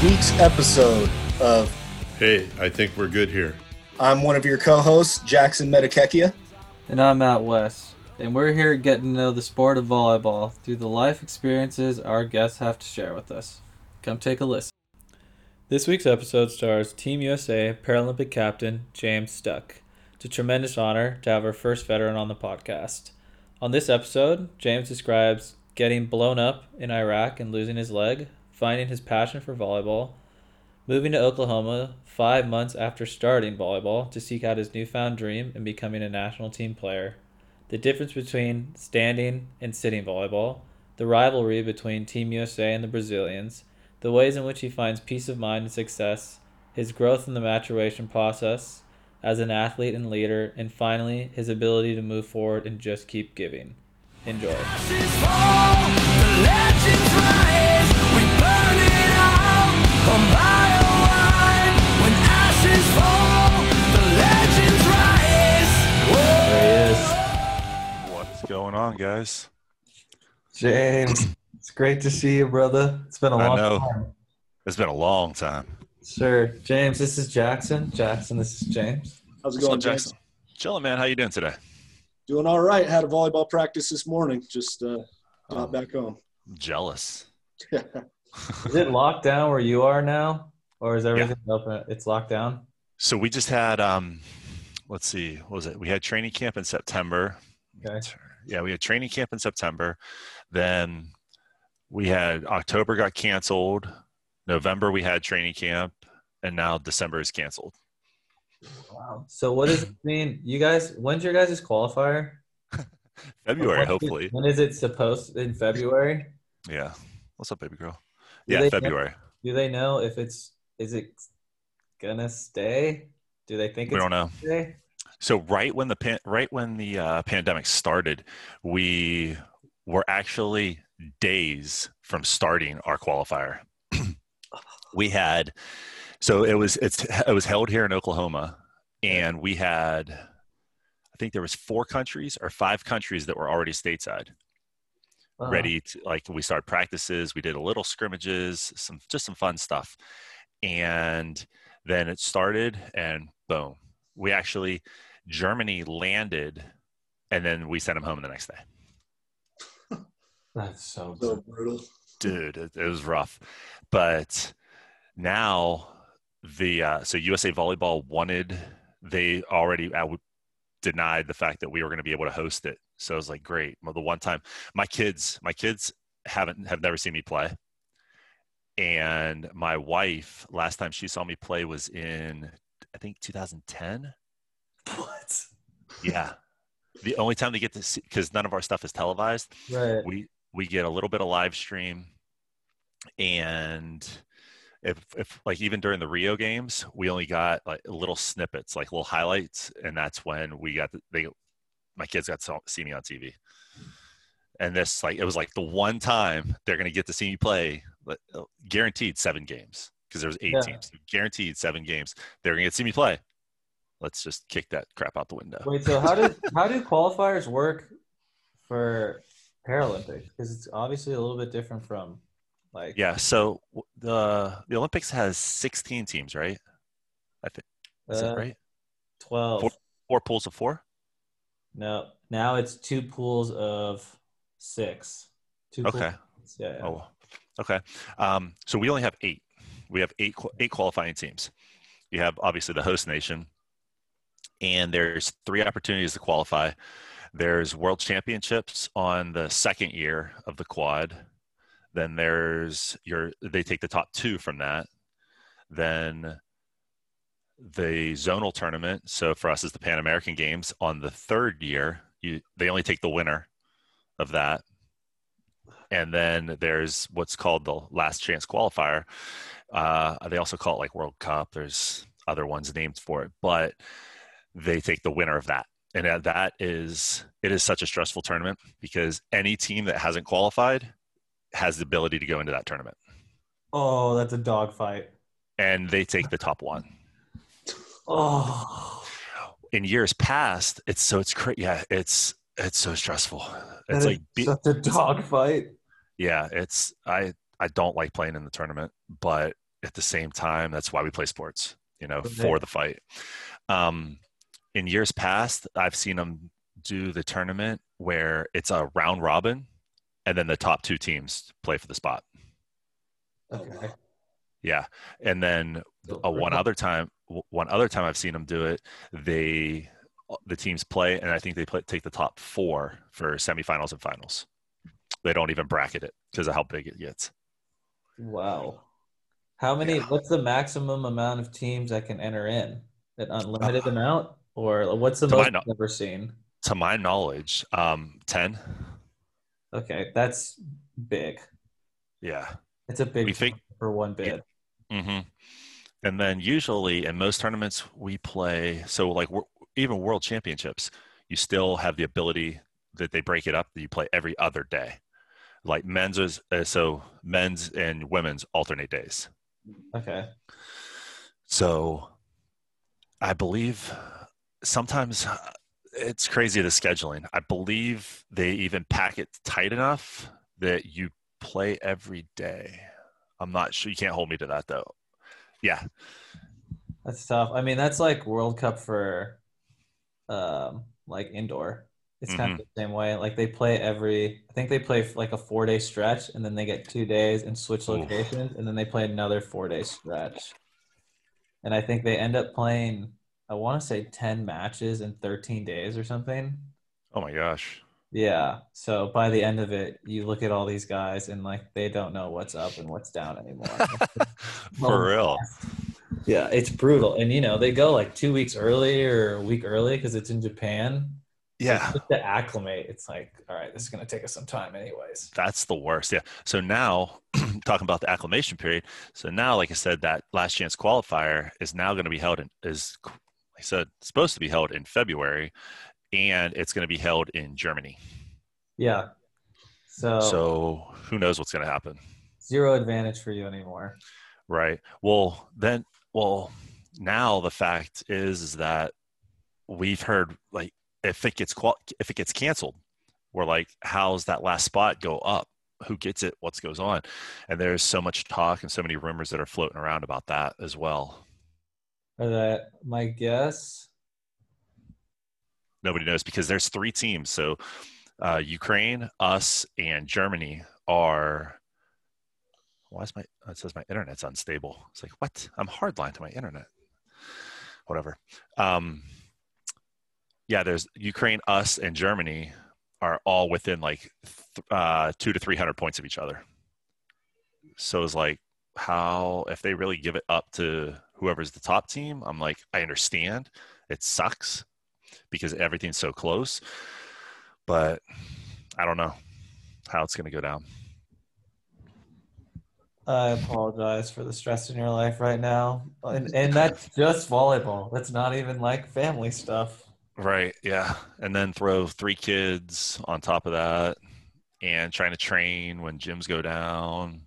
to this week's episode of Hey, I think we're good here. I'm one of your co-hosts, Jackson Metakekia. And I'm Matt West. And we're here getting to know the sport of volleyball through the life experiences our guests have to share with us. Come take a listen. This week's episode stars Team USA Paralympic captain James Stuck. It's a tremendous honor to have our first veteran on the podcast. On this episode, James describes getting blown up in Iraq and losing his leg, finding his passion for volleyball, moving to Oklahoma five months after starting volleyball to seek out his newfound dream and becoming a national team player, the difference between standing and sitting volleyball, the rivalry between Team USA and the Brazilians, the ways in which he finds peace of mind and success, his growth in the maturation process as an athlete and leader, and finally, his ability to move forward and just keep giving. Enjoy. Going on, guys? James, it's great to see you, brother. It's been a I long know. time. It's been a long time. Sure. James, this is Jackson. Jackson, this is James. How's it going, up, Jackson? Jackson? Chilling, man. How you doing today? Doing all right. Had a volleyball practice this morning. Just uh, got Oh. back home. I'm jealous. Is it locked down where you are now? Or is everything open? It's locked down? So we just had, um, let's see, what was it? We had training camp in September. Okay. Yeah, we had training camp in September. Then we had October got canceled. November we had training camp, and now December is canceled. Wow. So what does it mean? You guys, when's your guys' qualifier? February, When- hopefully. When is it supposed in February? Yeah. What's up, baby girl? Do Yeah, February. Do they know if it's is it gonna stay? Do they think We it's don't know. stay? So right when the pan- right when the uh, pandemic started, we were actually days from starting our qualifier. we had so it was it's it was held here in Oklahoma, and we had I think there was four countries or five countries that were already stateside Wow. ready to like we started practices we did a little scrimmages some just some fun stuff and then it started and boom we actually germany landed and then we sent them home the next day That's so So good. brutal. dude it, it was rough but now the uh, so usa volleyball wanted they already uh, denied the fact that we were going to be able to host it so it was like great. Well, the one time my kids my kids haven't have never seen me play. And my wife last time she saw me play was in i think 2010 What? yeah. The only time they get to see because none of our stuff is televised. Right. we we get a little bit of live stream. And if, if like even during the rio games we only got like little snippets like little highlights. And that's when we got the, they my kids got to see me on tv and this like it was like the one time they're going to get to see me play but, uh, guaranteed seven games because there's eight Yeah. teams guaranteed seven games they're going to get to see me play let's just kick that crap out the window Wait, so how do how do qualifiers work for Paralympics? Because it's obviously a little bit different from like Yeah, so the the Olympics has 16 teams, right? I think is uh, that right? twelve. Four- Four pools of four. No, now it's two pools of six. Two Okay. six. Yeah. yeah. Oh, okay. Um, so we only have eight. We have eight eight qualifying teams. You have obviously the host nation, and there's three opportunities to qualify. There's World Championships on the second year of the quad. Then there's your they take the top two from that. Then the zonal tournament. So for us is the Pan American Games on the third year. You they only take the winner of that. And then there's what's called the last chance qualifier. Uh, they also call it like World Cup. There's other ones named for it, but they take the winner of that. And that- that is, it is such a stressful tournament because any team that hasn't qualified has the ability to go into that tournament. Oh, that's a dogfight. And they take the top one. Oh, In years past, it's so it's crazy. Yeah, it's it's so stressful. It's like be- such a dogfight. yeah, it's I I don't like playing in the tournament, but at the same time, that's why we play sports, you know, Right. for the fight. Um, in years past, I've seen them do the tournament where it's a round robin and then the top two teams play for the spot. Okay. Yeah. And then uh, one other time, one other time I've seen them do it, they, the teams play, and I think they play, take the top four for semifinals and finals. They don't even bracket it because of how big it gets. Wow. How many? Yeah. What's the maximum amount of teams that can enter in? An unlimited amount, or what's the most kno- you've ever seen? To my knowledge, um, 10. Okay, that's big. Yeah. It's a big We think- for one bid. hmm And then usually in most tournaments we play. So like even world championships, you still have the ability that they break it up. That you play every other day. Like men's is uh, so men's and women's alternate days. Okay. So I believe sometimes uh, it's crazy the scheduling. I believe they even pack it tight enough that you play every day. I'm not sure. You can't hold me to that though. Yeah. That's tough. I mean, that's like World Cup for um like indoor. It's kind of Mm-hmm. the same way. Like they play every I think they play like a 4-day stretch and then they get 2 days and switch Oof. locations and then they play another 4-day stretch. And I think they end up playing I want to say 10 matches in 13 days or something. Oh my gosh. Yeah. So by the end of it, you look at all these guys and like they don't know what's up and what's down anymore. For real. Yeah, it's brutal. And you know, they go like two weeks early or a week early because it's in Japan. Yeah. Just to acclimate, it's like, all right, this is gonna take us some time anyways. That's the worst. Yeah. So now, talking about the acclimation period. So now, like I said, that last chance qualifier is now going to be held in, is, like I said, supposed to be held in February and it's going to be held in Germany. Yeah. So, So who knows what's going to happen. zero advantage for you anymore. Right. Well, then, well, now the fact is, is that we've heard like if it gets qual- if it gets canceled, we're like, how's that last spot go up? Who gets it? What goes on? And there's so much talk and so many rumors that are floating around about that as well. That my guess. Nobody knows because there's three teams. So uh, Ukraine, us, and Germany are. Why is my? It says my internet's unstable. It's like what? I'm hardline to my internet. Whatever. Um, yeah, there's Ukraine, us, and Germany are all within like th- uh, two to three hundred points of each other. So it's like how if they really give it up to whoever's the top team, I'm like I understand it sucks because everything's so close, but I don't know how it's going to go down. I apologize for the stress in your life right now. And and that's just volleyball. That's not even like family stuff. Right. Yeah. And then throw three kids on top of that and trying to train when gyms go down.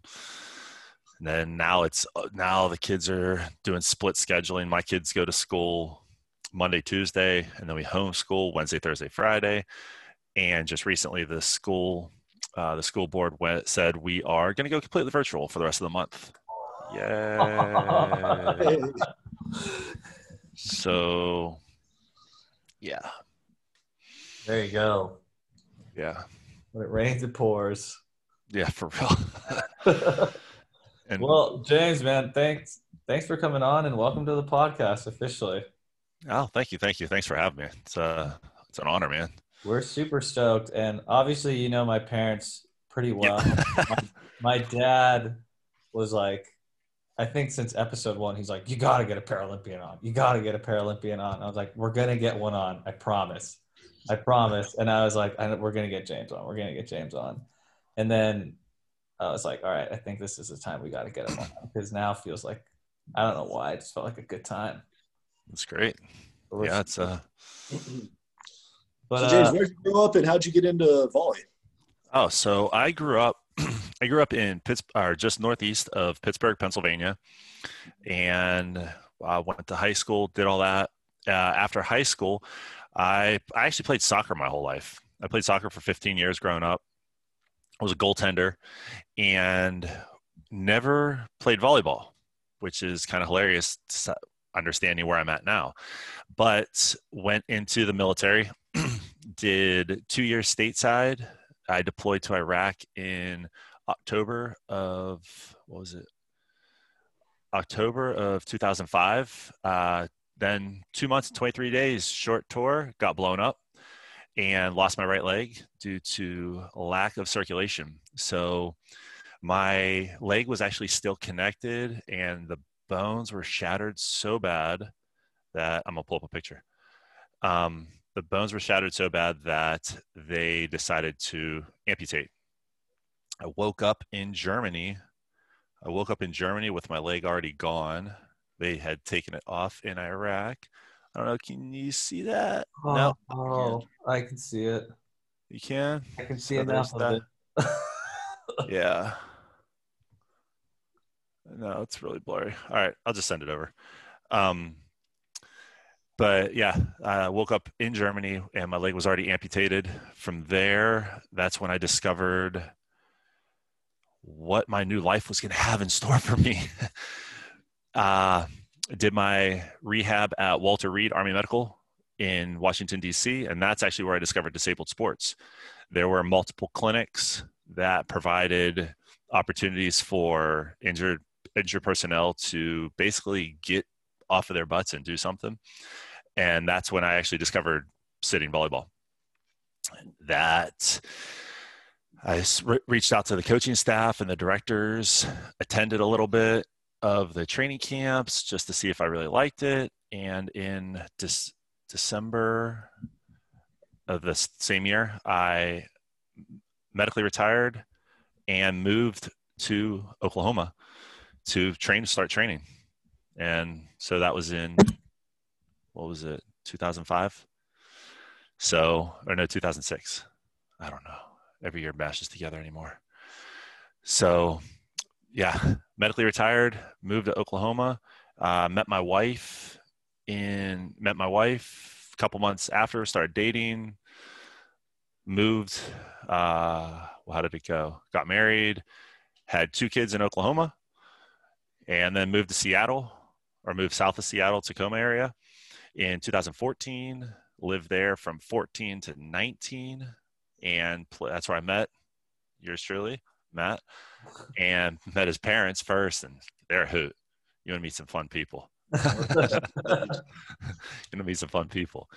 And then now it's uh, now the kids are doing split scheduling. My kids go to school Monday, Tuesday, and then we homeschool Wednesday, Thursday, Friday. And just recently, the school uh, the school board went, said we are going to go completely virtual for the rest of the month. Yeah. So, yeah, There you go. yeah, When it rains, it pours. yeah, for real. and well, James, man, thanks thanks for coming on and welcome to the podcast officially. Oh, thank you, thank you, thanks for having me. It's uh, it's an honor, man. We're super stoked, and obviously, you know my parents pretty well. my, my dad was like, I think since episode one, he's like, "You got to get a Paralympian on. You got to get a Paralympian on." I was like, "We're gonna get one on. I promise. I promise." And I was like, I, "We're gonna get James on. We're gonna get James on." And then I was like, "All right, I think this is the time we got to get him on because now feels like I don't know why. It just felt like a good time." It's great. But we're- Yeah, it's uh, but so James, uh, where'd you grow up and how'd you get into volley? Oh, so I grew up. I grew up in Pittsburgh, or just northeast of Pittsburgh, Pennsylvania, and I went to high school. Did all that. Uh, after high school, I I actually played soccer my whole life. I played soccer for 15 years growing up. I was a goaltender, and never played volleyball. which is kind of hilarious understanding where I'm at now. But went into the military, did two years stateside. I deployed to Iraq in October of, what was it? October of 2005. Uh, then two months and 23 days, short tour, got blown up and lost my right leg due to lack of circulation. So my leg was actually still connected and the bones were shattered so bad that I'm gonna pull up a picture. Um, the bones were shattered so bad that they decided to amputate. I woke up in Germany. I woke up in Germany with my leg already gone. They had taken it off in Iraq. I don't know. Can you see that? Oh, no. Oh, I can see it. You can. I can see so enough of that. it. yeah. No, it's really blurry. All right, I'll just send it over. Um, but yeah, I woke up in Germany and my leg was already amputated. From there, that's when I discovered what my new life was going to have in store for me. uh, did my rehab at Walter Reed Army Medical in Washington, D.C., and that's actually where I discovered disabled sports. There were multiple clinics that provided opportunities for injured injured personnel to basically get off of their butts and do something. And that's when I actually discovered sitting volleyball. That I re- reached out to the coaching staff and the directors, attended a little bit of the training camps just to see if I really liked it. And in De- December of the same year, I medically retired and moved to Oklahoma to train, to start training. And so that was in, what was it, 2005? So, or no, 2006. I don't know. Every year mashes together anymore. So, yeah, medically retired, moved to Oklahoma, uh, met my wife in, met my wife a couple months after, started dating, moved, uh, well, how did it go? Got married, had two kids in Oklahoma, and then moved to Seattle or moved south of Seattle, Tacoma area in 2014. Lived there from 14 to 19, and that's where I met yours truly, Matt, and met his parents first, and they're a hoot. You want to meet some fun people. You're gonna meet some fun people,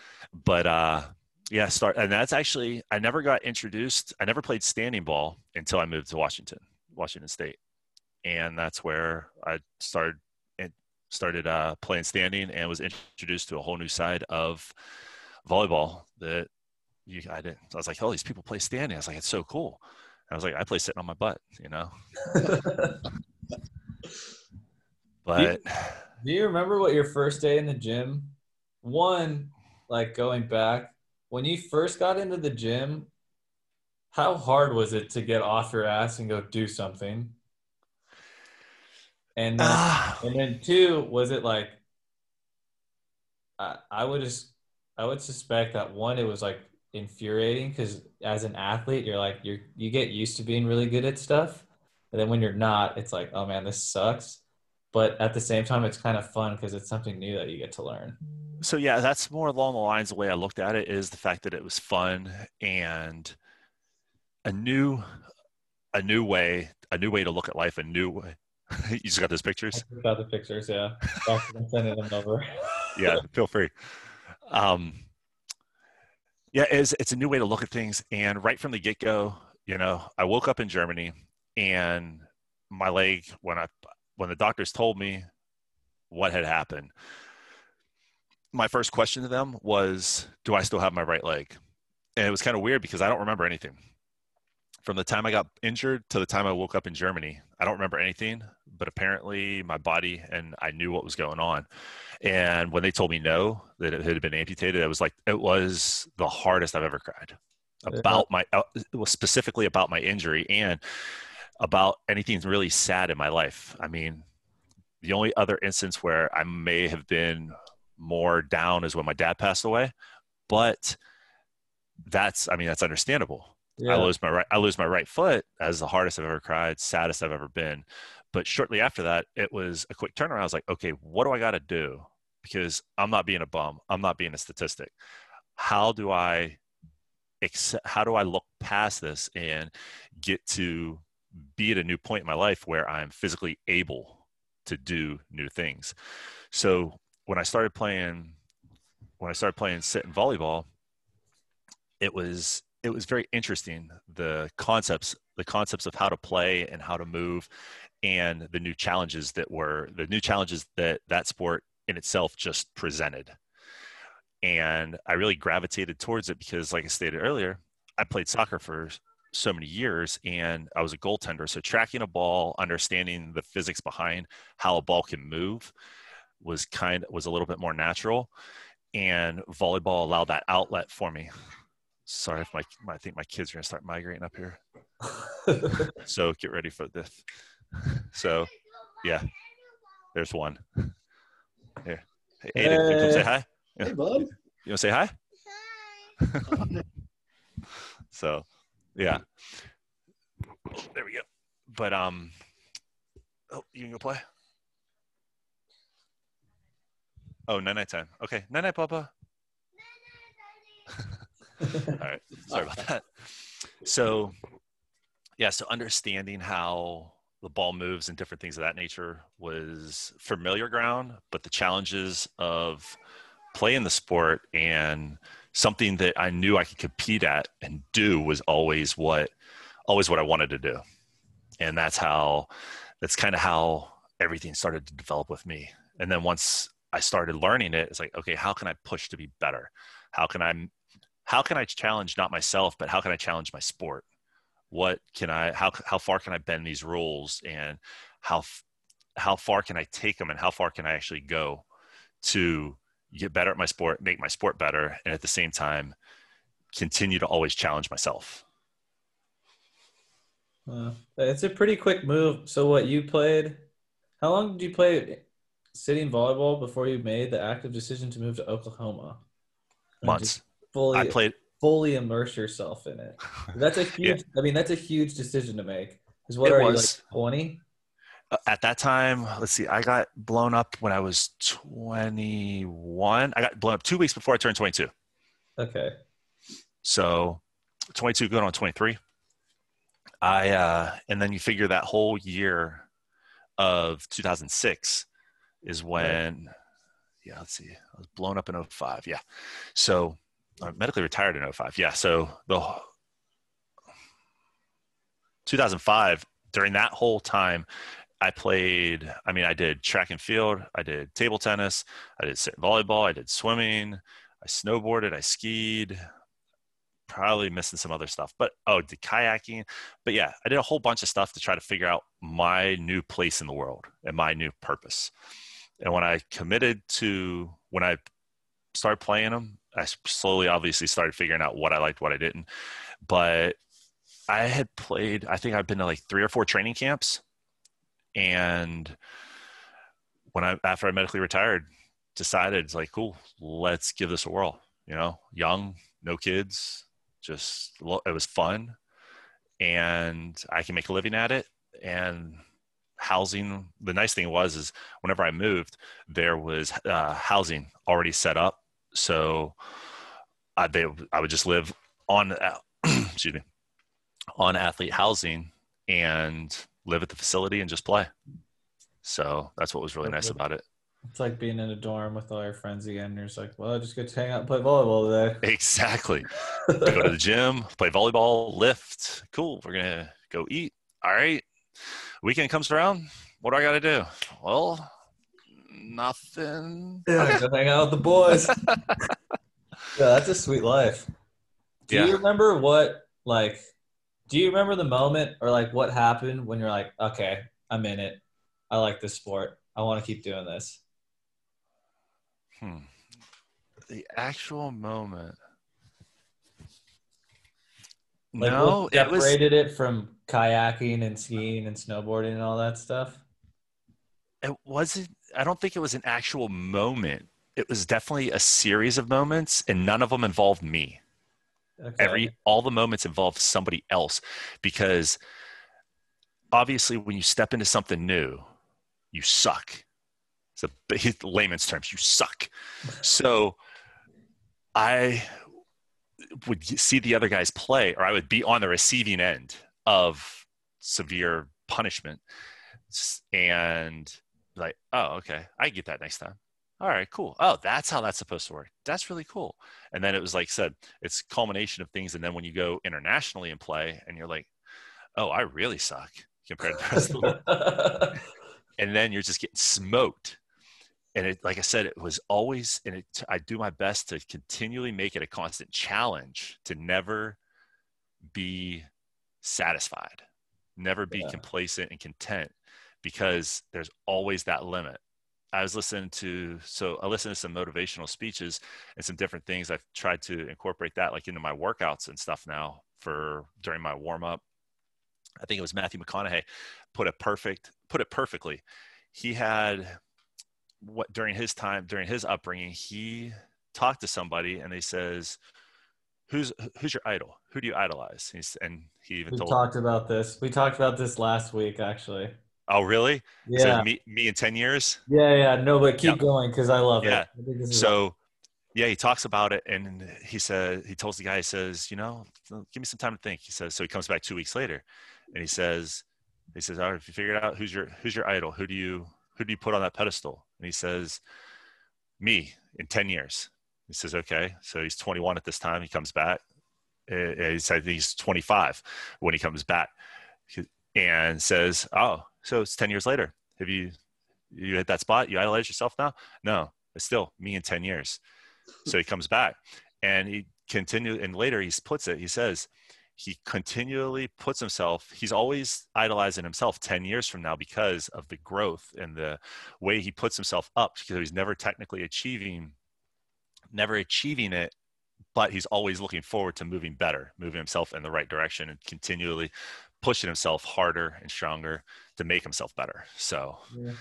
but uh, yeah, start and that's actually I never got introduced. I never played standing ball until I moved to Washington, Washington State and that's where I started started uh, playing standing and was introduced to a whole new side of volleyball that you I didn't. I was like, oh, these people play standing. I was like, it's so cool. And I was like, I play sitting on my butt, you know. but do you, do you remember what your first day in the gym? One, like going back when you first got into the gym, how hard was it to get off your ass and go do something? And then, uh, and then two, was it like I, I would just I would suspect that one, it was like infuriating because as an athlete, you're like you're you get used to being really good at stuff. And then when you're not, it's like, oh man, this sucks. But at the same time, it's kind of fun because it's something new that you get to learn. So yeah, that's more along the lines the way I looked at it is the fact that it was fun and a new a new way a new way to look at life a new way you just got those pictures? I got the pictures, yeah. I'm sending them over. yeah, feel free. Um, yeah, it's, it's a new way to look at things. And right from the get go, you know, I woke up in Germany and my leg, when I, when the doctors told me what had happened, my first question to them was, do I still have my right leg? And it was kind of weird because I don't remember anything from the time I got injured to the time I woke up in Germany. I don't remember anything, but apparently my body and I knew what was going on. And when they told me no, that it had been amputated, I was like it was the hardest I've ever cried about my uh, specifically about my injury and about anything really sad in my life. I mean, the only other instance where I may have been more down is when my dad passed away, but that's I mean that's understandable Yeah. I lose my right I lose my right foot as the hardest I've ever cried, saddest I've ever been. But shortly after that, it was a quick turnaround. I was like, okay, what do I got to do? Because I'm not being a bum. I'm not being a statistic. How do I accept, how do I look past this and get to be at a new point in my life where I'm physically able to do new things? So when I started playing when I started playing sit and volleyball, it was it was very interesting the concepts the concepts of how to play and how to move and the new challenges that were the new challenges that that sport in itself just presented. And i really gravitated towards it because like i stated earlier i played soccer for so many years and i was a goaltender. So tracking a ball understanding the physics behind how a ball can move was kind was a little bit more natural and volleyball allowed that outlet for me sorry if my, my i think my kids are going to start migrating up here. So get ready for this. So yeah there's one. Here. Hey, Aiden, you come say hi? Hey, bud. you want to say hi? Hi. so yeah. There we go. But um oh you can go play. Oh night night time okay. Night night papa all right. Sorry about that. So yeah so understanding how the ball moves and different things of that nature was familiar ground but the challenges of playing the sport and something that i knew i could compete at and do was always what always what i wanted to do. And that's how that's kind of how everything started to develop with me. And then once i started learning it it's like okay how can i push to be better? How can i how can i challenge not myself but how can i challenge my sport what can i how how far can i bend these rules and how how far can i take them and how far can i actually go to get better at my sport make my sport better and at the same time continue to always challenge myself Uh, it's a pretty quick move. So, what you played? How long did you play sitting volleyball before you made the active decision to move to Oklahoma? Months Fully, i played fully immerse yourself in it. That's a huge. I mean, that's a huge decision to make. Because what It are you like twenty? Uh, at that time let's see i got blown up when i was 21 i got blown up two weeks before i turned 22 Okay. So 22 going on 23. I uh and then you figure that whole year of 2006 is when yeah, let's see. I was blown up in 05. Yeah. So I'm medically retired in 05. Yeah. So the 2005 during that whole time I played I mean I did track and field, I did table tennis, I did volleyball, I did swimming, I snowboarded, I skied, probably missing some other stuff. But oh, did kayaking. But yeah, I did a whole bunch of stuff to try to figure out my new place in the world and my new purpose. And when I committed to when I started playing them, I slowly obviously started figuring out what I liked, what I didn't. But I had played, I think I've been to like three or four training camps. And when I after I medically retired, decided like, cool, let's give this a whirl. You know, young, no kids, just it was fun, and I can make a living at it. And housing, the nice thing was is whenever I moved, there was uh, housing already set up, so I they, I would just live on uh, excuse me on athlete housing and live at the facility and just play. So that's what was really nice about it. It's like being in a dorm with all your friends again. You're just like, well, I just get to hang out and play volleyball today. Exactly. go to the gym, play volleyball, lift. Cool. We're gonna go eat. All right. Weekend comes around. What do I got to do? Well, nothing. Yeah, go hang out with the boys. yeah, that's a sweet life. Do Yeah. you remember what like? Do you remember the moment or like what happened when you're like, okay, I'm in it. I like this sport. I want to keep doing this. Hmm. The actual moment. Like no, what it was. separated it from kayaking and skiing and snowboarding and all that stuff. It wasn't. I don't think it was an actual moment. It was definitely a series of moments, and none of them involved me. Okay. every all the moments involve somebody else because obviously when you step into something new you suck so layman's terms you suck so i would see the other guys play or i would be on the receiving end of severe punishment and like oh okay i get that next time. All right cool. Oh that's how that's supposed to work. That's really cool. And then it was like said it's culmination of things and then when you go internationally and play and you're like oh i really suck compared to the rest of the world. And then you're just getting smoked. And it like i said it was always and it i do my best to continually make it a constant challenge to never be satisfied never be Yeah. complacent and content because there's always that limit. I was listening to so i listened to some motivational speeches and some different things. I've tried to incorporate that like into my workouts and stuff now for during my warm up i think it was matthew mcconaughey put it perfect put it perfectly. He had what during his time during his upbringing he talked to somebody and they says who's who's your idol? Who do you idolize? He's, and he even we told talked about this. We talked about this last week, actually. Oh really? Yeah, me, me in 10 years? Yeah, yeah. No, but keep Yeah. going because I love Yeah. it. I think this so yeah he talks about it and he said he tells the guy he says you know give me some time to think he says. So he comes back two weeks later and he says he says all right if you figured out who's your who's your idol who do you who do you put on that pedestal? And he says me in 10 years. He says okay. So he's 21 at this time. He comes back Uh, he said he's 25 when he comes back. And says oh so it's 10 years later. Have you you hit that spot? You idolize yourself now? No it's still me in 10 years. So he comes back and he continue and later he puts it he says he continually puts himself he's always idolizing himself 10 years from now because of the growth and the way he puts himself up because he's never technically achieving never achieving it but he's always looking forward to moving better moving himself in the right direction and continually pushing himself harder and stronger to make himself better so Yeah.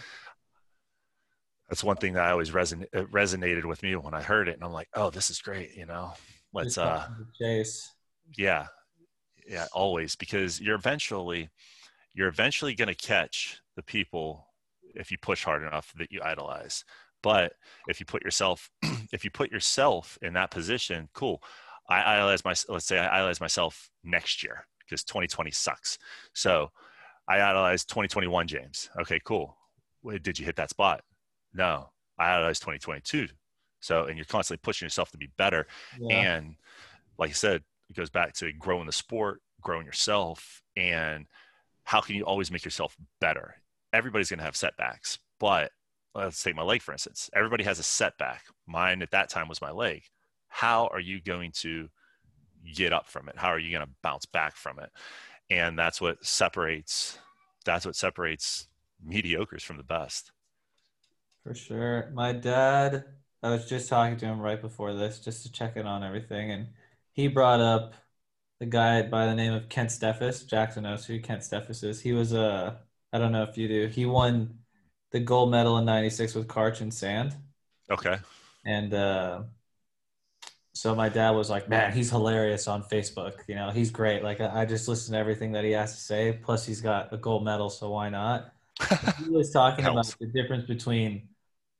that's one thing that I always reson- it resonated with me when I heard it, and I'm like, oh, this is great, you know. Let's, uh, Chase. yeah, yeah, always because you're eventually, you're eventually going to catch the people if you push hard enough that you idolize. But if you put yourself, if you put yourself in that position, cool. I idolize my, let's say I idolize myself next year because 2020 sucks. So I idolized 2021 James. Okay, cool. Did you hit that spot? No, I idolized 2022. So, and you're constantly pushing yourself to be better. Yeah. And like I said, it goes back to growing the sport, growing yourself, and how can you always make yourself better? Everybody's going to have setbacks, but let's take my leg for instance. Everybody has a setback. Mine at that time was my leg. How are you going to get up from it? How are you going to bounce back from it? And that's what separates. That's what separates mediocres from the best. For sure. My dad, I was just talking to him right before this just to check in on everything, and he brought up the guy by the name of Kent Steffes. Jackson knows who Kent Steffes is. He was a, I don't know if you do, he won the gold medal in 96 with Karch and Sand. Okay. And uh, so my dad was like, man, he's hilarious on Facebook. You know, he's great. Like, I, just listen to everything that he has to say. Plus, he's got a gold medal, so why not? he was talking about the difference between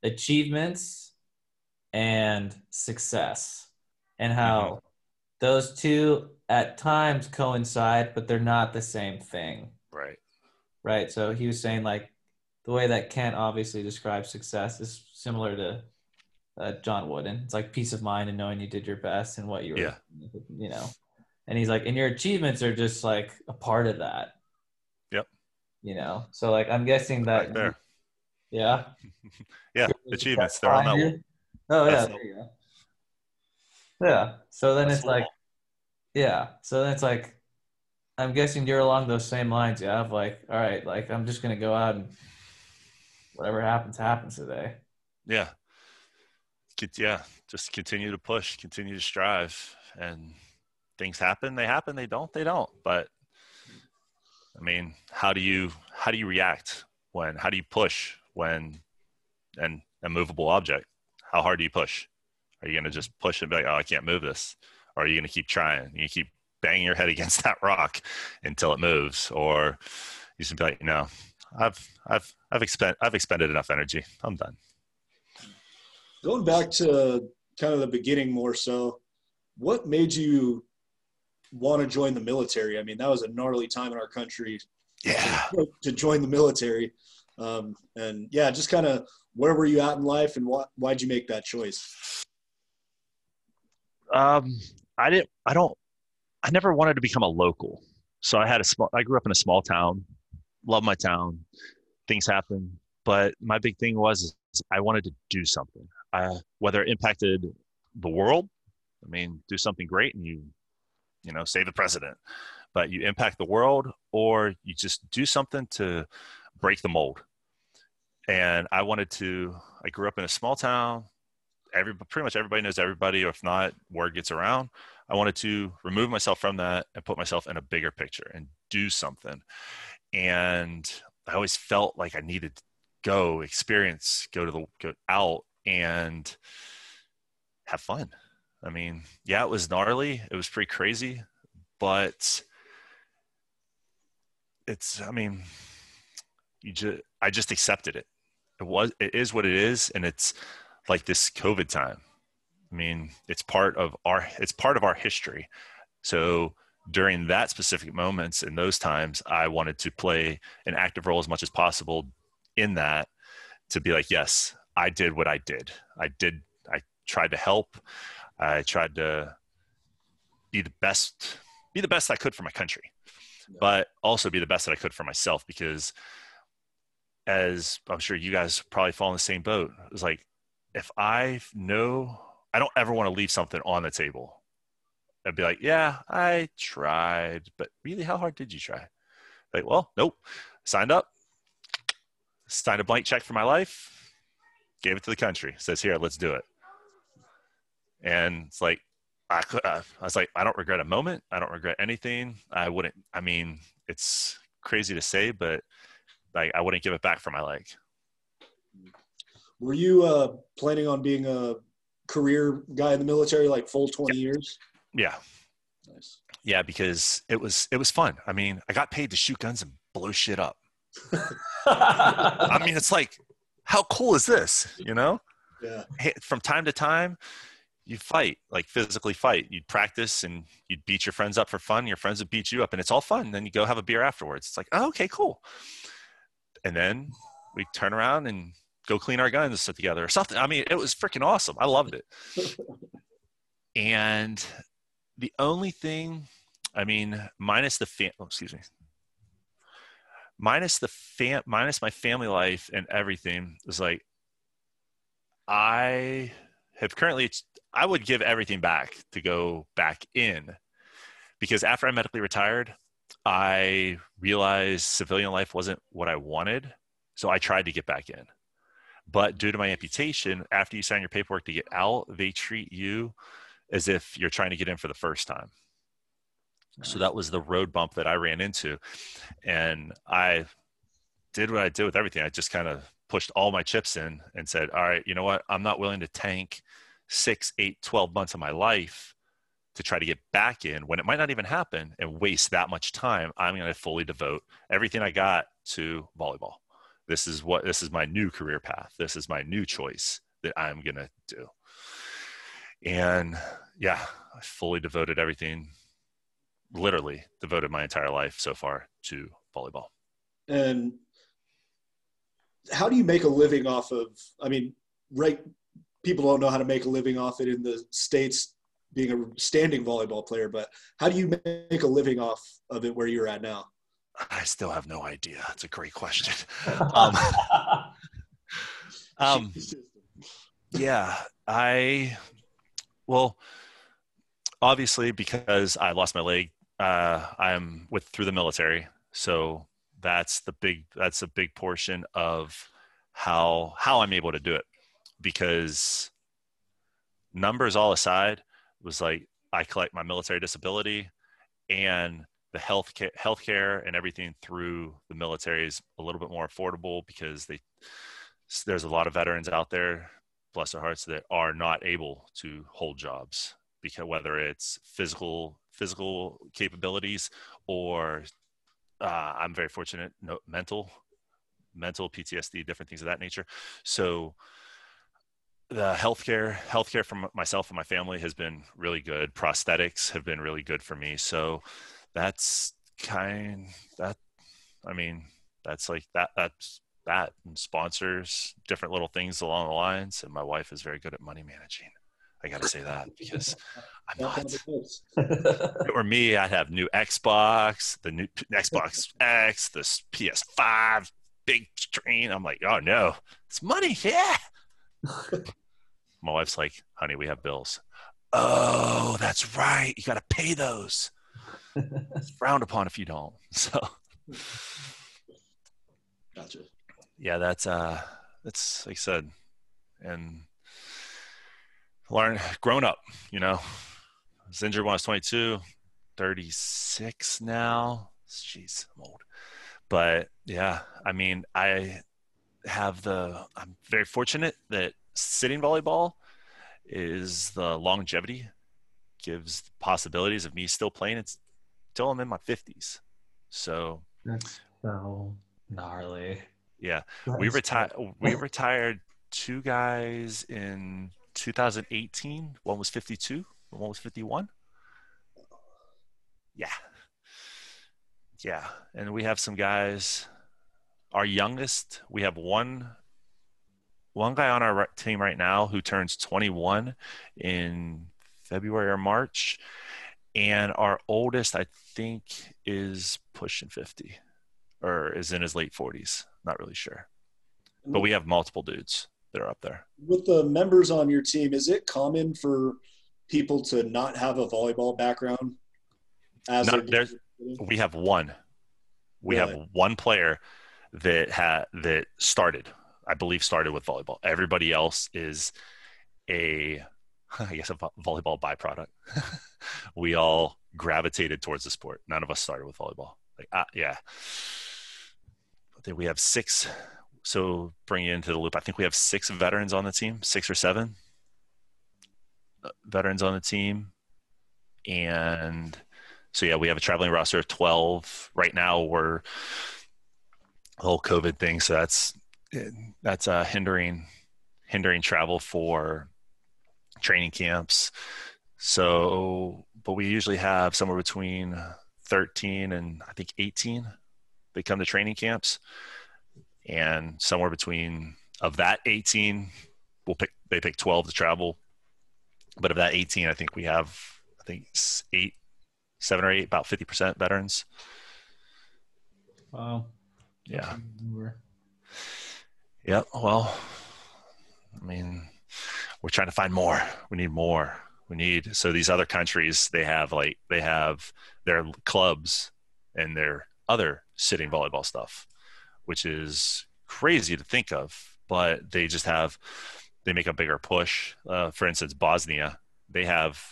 achievements and success and how mm-hmm. those two at times coincide, but they're not the same thing. right. Right. So he was saying like the way that Kent obviously describes success is similar to uh, John Wooden. It's like peace of mind and knowing you did your best and what you were, Yeah. you know. And he's like, and your achievements are just like a part of that. Yep. You know. So like I'm guessing that Right there. yeah. Yeah. Achievements. They're on that. You? Oh yeah, That's- there you go. Yeah. So then That's it's like, yeah. So then it's like, I'm guessing you're along those same lines. Yeah. Of like, all right, like I'm just gonna go out and whatever happens, happens today. yeah Yeah just continue to push continue to strive and things happen they happen they don't they don't but i mean how do you how do you react when how do you push when an immovable object how hard do you push are you going to just push and be like oh i can't move this or are you going to keep trying? You keep banging your head against that rock until it moves, or you just be like, no, I've I've I've expended I've expended enough energy. I'm done. Going back to kind of the beginning more so, what made you want to join the military? I mean, that was a gnarly time in our country. Yeah. To, to join the military, um, and yeah, just kind of where were you at in life, and why why'd you make that choice? Um, I didn't. I don't. I never wanted to become a local. So I had a small. I grew up in a small town. Love my town. Things happen, but my big thing was I wanted to do something. Uh, whether it impacted the world, I mean, do something great and you, you know, save the president, but you impact the world or you just do something to break the mold. And I wanted to. I grew up in a small town. Every pretty much everybody knows everybody, or if not, word gets around. I wanted to remove myself from that and put myself in a bigger picture and do something. And I always felt like I needed to go experience, go to the go out and have fun. I mean, yeah, it was gnarly. It was pretty crazy, but it's, I mean, you just, I just accepted it. It was, it is what it is. And it's like this COVID time. I mean, it's part of our, it's part of our history. So during that specific moments in those times, I wanted to play an active role as much as possible in that to be like, yes, I did what I did. I did, I tried to help. I tried to be the best, be the best I could for my country, but also be the best that I could for myself because as I'm sure you guys probably fall in the same boat. It was like, if I know, I don't ever want to leave something on the table. I'd be like, yeah, I tried, but really, how hard did you try? Like, well, nope. Signed up, signed a blank check for my life, gave it to the country. Says here, let's do it. And it's like, I, could, uh, I was like, I don't regret a moment. I don't regret anything. I wouldn't. I mean, it's crazy to say, but like, I wouldn't give it back for my leg. Were you uh, planning on being a career guy in the military, like full twenty yeah. years? Yeah. Nice. Yeah, because it was it was fun. I mean, I got paid to shoot guns and blow shit up. I mean, it's like, how cool is this? You know? Yeah. From time to time, you fight, like physically fight. You'd practice and you'd beat your friends up for fun. Your friends would beat you up, and it's all fun. And then you go have a beer afterwards. It's like, oh, okay, cool. And then we turn around and go clean our guns together or something. I mean, it was freaking awesome. I loved it. and the only thing, I mean, minus the oh, excuse me, minus the fam, minus my family life and everything is like, I have currently, I would give everything back to go back in because after I medically retired, I realized civilian life wasn't what I wanted. So I tried to get back in. But due to my amputation, after you sign your paperwork to get out, they treat you as if you're trying to get in for the first time. So that was the road bump that I ran into. And I did what I did with everything. I just kind of pushed all my chips in and said, all right, you know what? I'm not willing to tank six, eight, 12 months of my life to try to get back in when it might not even happen and waste that much time. I'm going to fully devote everything I got to volleyball. This is what this is my new career path. This is my new choice that I'm going to do. And yeah, I fully devoted everything, literally devoted my entire life so far to volleyball. And how do you make a living off of, I mean, right, people don't know how to make a living off it in the States being a standing volleyball player, but how do you make a living off of it where you're at now? I still have no idea. That's a great question. um, um, yeah, I well, obviously because I lost my leg, uh, I'm with through the military, so that's the big that's a big portion of how how I'm able to do it. Because numbers all aside was like I collect my military disability and the health care, healthcare and everything through the military is a little bit more affordable because they there's a lot of veterans out there bless their hearts that are not able to hold jobs because whether it's physical physical capabilities or uh, I'm very fortunate no, mental mental PTSD different things of that nature. So the healthcare healthcare from myself and my family has been really good. Prosthetics have been really good for me. So that's kind that i mean that's like that that's that and sponsors different little things along the lines. And my wife is very good at money managing i gotta say that because i'm not or me i'd have new xbox the new xbox x this ps5 big screen. I'm like oh no it's money yeah. My wife's like honey we have bills. Oh that's right you gotta pay those. It's frowned upon if you don't so. Gotcha. yeah, that's uh that's like I said, and learn grown up, you know. I was injured when I was 22, 36 now. Jeez, I'm old. But yeah, I mean, I have the I'm very fortunate that sitting volleyball is the longevity gives the possibilities of me still playing it's till I'm in my 50s. So That's so gnarly. yeah, we retired. We retired two guys in 2018. One was 52. One was 51. Yeah, yeah, and we have some guys. Our youngest, we have one. One guy on our team right now who turns 21 in February or March, and our oldest, I think, is pushing 50 or is in his late 40s. Not really sure. But we have multiple dudes are up there. With the members on your team, is it common for people to not have a volleyball background? As Not- there's- We have one. We have one player that had that started, I believe, started with volleyball. Everybody else is a, I guess, a volleyball byproduct. we all gravitated towards the sport. None of us started with volleyball. Like, uh, yeah. Then we have six. So bring you into the loop. I think we have six veterans on the team, six or seven uh, veterans on the team, and so yeah, we have a traveling roster of twelve right now. We're the whole COVID thing, so that's that's uh, hindering hindering travel for training camps. So, but we usually have somewhere between thirteen and I think eighteen. They come to training camps, and somewhere between of that eighteen, we'll pick they pick twelve to travel. But of that eighteen, I think we have I think eight seven or eight, about 50% veterans. Wow. Yeah. Yep. Well, I mean, we're trying to find more. We need more. We need, so these other countries, they have like, they have their clubs and their other sitting volleyball stuff, which is crazy to think of, but they just have, they make a bigger push. Uh, for instance, Bosnia, they have,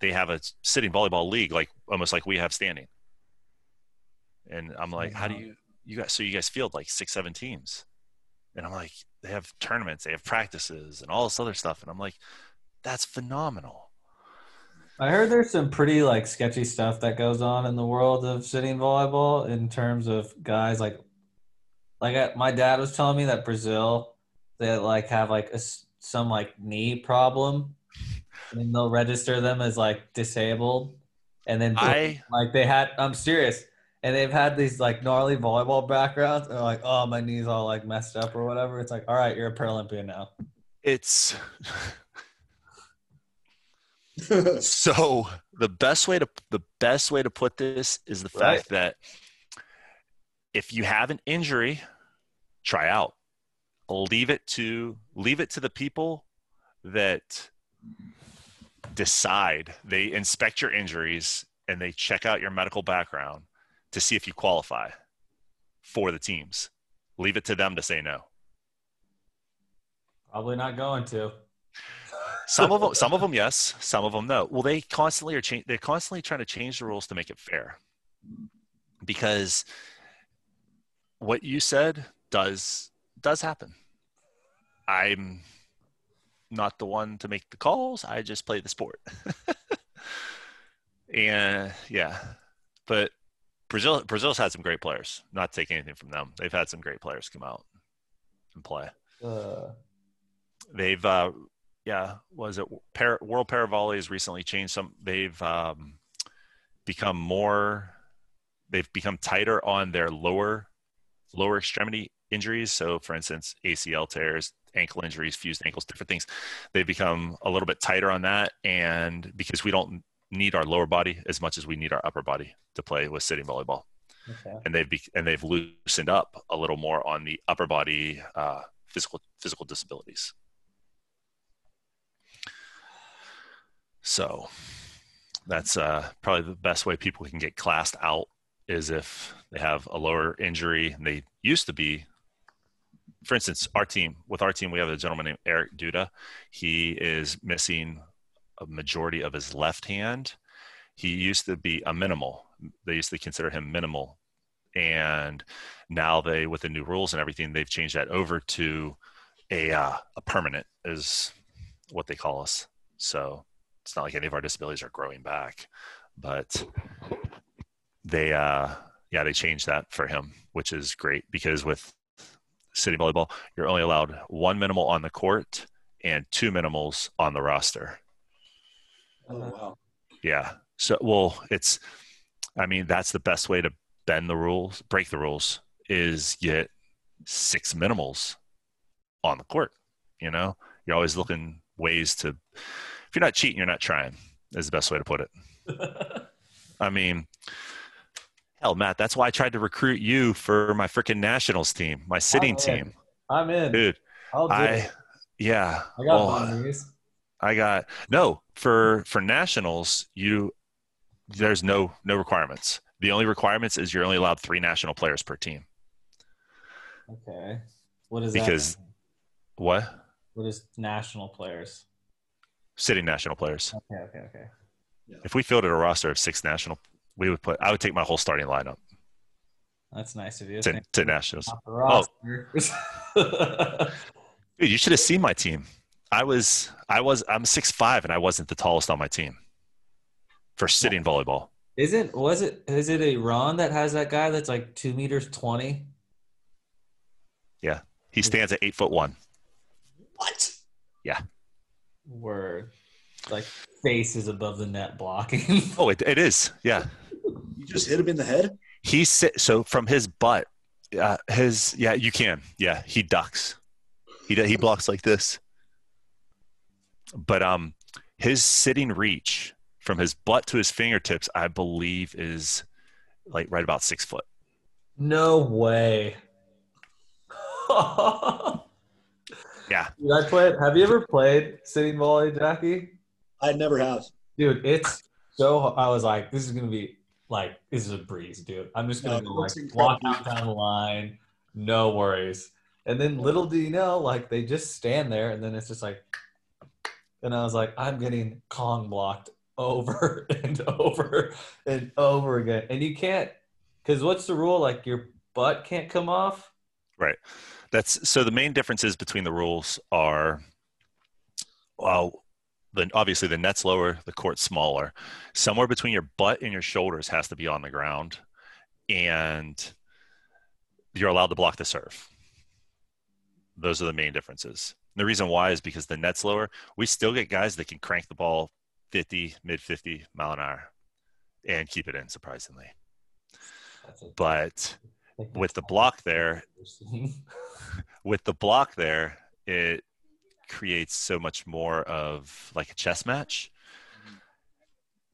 they have a sitting volleyball league, like almost like we have standing. And I'm like, how do you, you guys, so you guys field like six, seven teams. And I'm like, they have tournaments, they have practices and all this other stuff. And I'm like, that's phenomenal. I heard there's some pretty like sketchy stuff that goes on in the world of sitting volleyball in terms of guys like like I, my dad was telling me that Brazil they like have like a some like knee problem and they'll register them as like disabled. And then I, like they had I'm serious. And they've had these like gnarly volleyball backgrounds. And they're like oh my knee's all like messed up or whatever. It's like all right you're a Paralympian now. It's so the best way to the best way to put this is the fact Right. that if you have an injury try out. Leave it to leave it to the people that decide. They inspect your injuries and they check out your medical background to see if you qualify for the teams. Leave it to them to say no. Probably not going to. Some of them some of them yes. Some of them no. Well they constantly are change they're constantly trying to change the rules to make it fair. Because what you said does does happen i'm not the one to make the calls i just play the sport And yeah, but Brazil Brazil's had some great players. Not taking anything from them. They've had some great players come out and play. Uh, They've uh, yeah, was it Para, World Para Volley has recently changed some. They've um, become more. They've become tighter on their lower lower extremity injuries. So, for instance, ACL tears, ankle injuries, fused ankles, different things. They've become a little bit tighter on that, and because we don't need our lower body as much as we need our upper body to play with sitting volleyball, okay. and they've be, and they've loosened up a little more on the upper body uh, physical physical disabilities. So that's uh, probably the best way people can get classed out is if they have a lower injury and they used to be for instance our team with our team we have a gentleman named eric duda. He is missing a majority of his left hand. He used to be a minimal. They used to consider him minimal. And now they with the new rules and everything they've changed that over to a uh, a permanent is what they call us. So it's not like any of our disabilities are growing back but they uh yeah they changed that for him which is great because with sitting volleyball you're only allowed one minimal on the court and two minimals on the roster. Oh wow. yeah. So well it's i mean that's the best way to bend the rules break the rules is get six minimals on the court you know? You're always looking ways to if you're not cheating you're not trying is the best way to put it. I mean, hell, Matt, that's why I tried to recruit you for my freaking nationals team, my sitting I'm team, I'm in. dude. I'll do I, it. yeah, I got well. I got no for for nationals. You there's no no requirements. The only requirements is you're only allowed three national players per team. Okay. What is that? Because- that? What What is national players? sitting national players? Okay, okay, okay. If we fielded a roster of six national, we would put. I would take my whole starting lineup That's nice of you. to, to nationals. Oh. roster. Dude, you should have seen my team. I was I was I'm six five and I wasn't the tallest on my team for sitting volleyball. Isn't was it is it Iran that has that guy that's like two meters twenty? Yeah, He hmm. stands at eight foot one. What? Yeah. Word. Like face is above the net blocking. Oh, it, it is. Yeah, You just hit him in the head? he sit so from his butt. Uh, his yeah, you can. Yeah, he ducks. He do- he blocks like this. But um, his sitting reach from his butt to his fingertips, I believe, is like right about six foot. no way. Yeah. Dude, I played. Have you ever played sitting volley, Jackie? I never have. Dude, it's so. I was like, this is gonna be like this is a breeze, dude. I'm just gonna No, go, like walk out down the line, no worries. And then little do you know, like they just stand there, and then it's just like, and I was like, I'm getting Kong blocked over and over and over again, and you can't, because what's the rule? Like your butt can't come off. Right. That's so the main differences between the rules are well the obviously the net's lower, the court's smaller. Somewhere between your butt and your shoulders has to be on the ground and you're allowed to block the serve. Those are the main differences. The reason why is because the net's lower. We still get guys that can crank the ball 50, mid 50 mile an hour and keep it in surprisingly. But with the block there, with the block there, it creates so much more of like a chess match mm-hmm.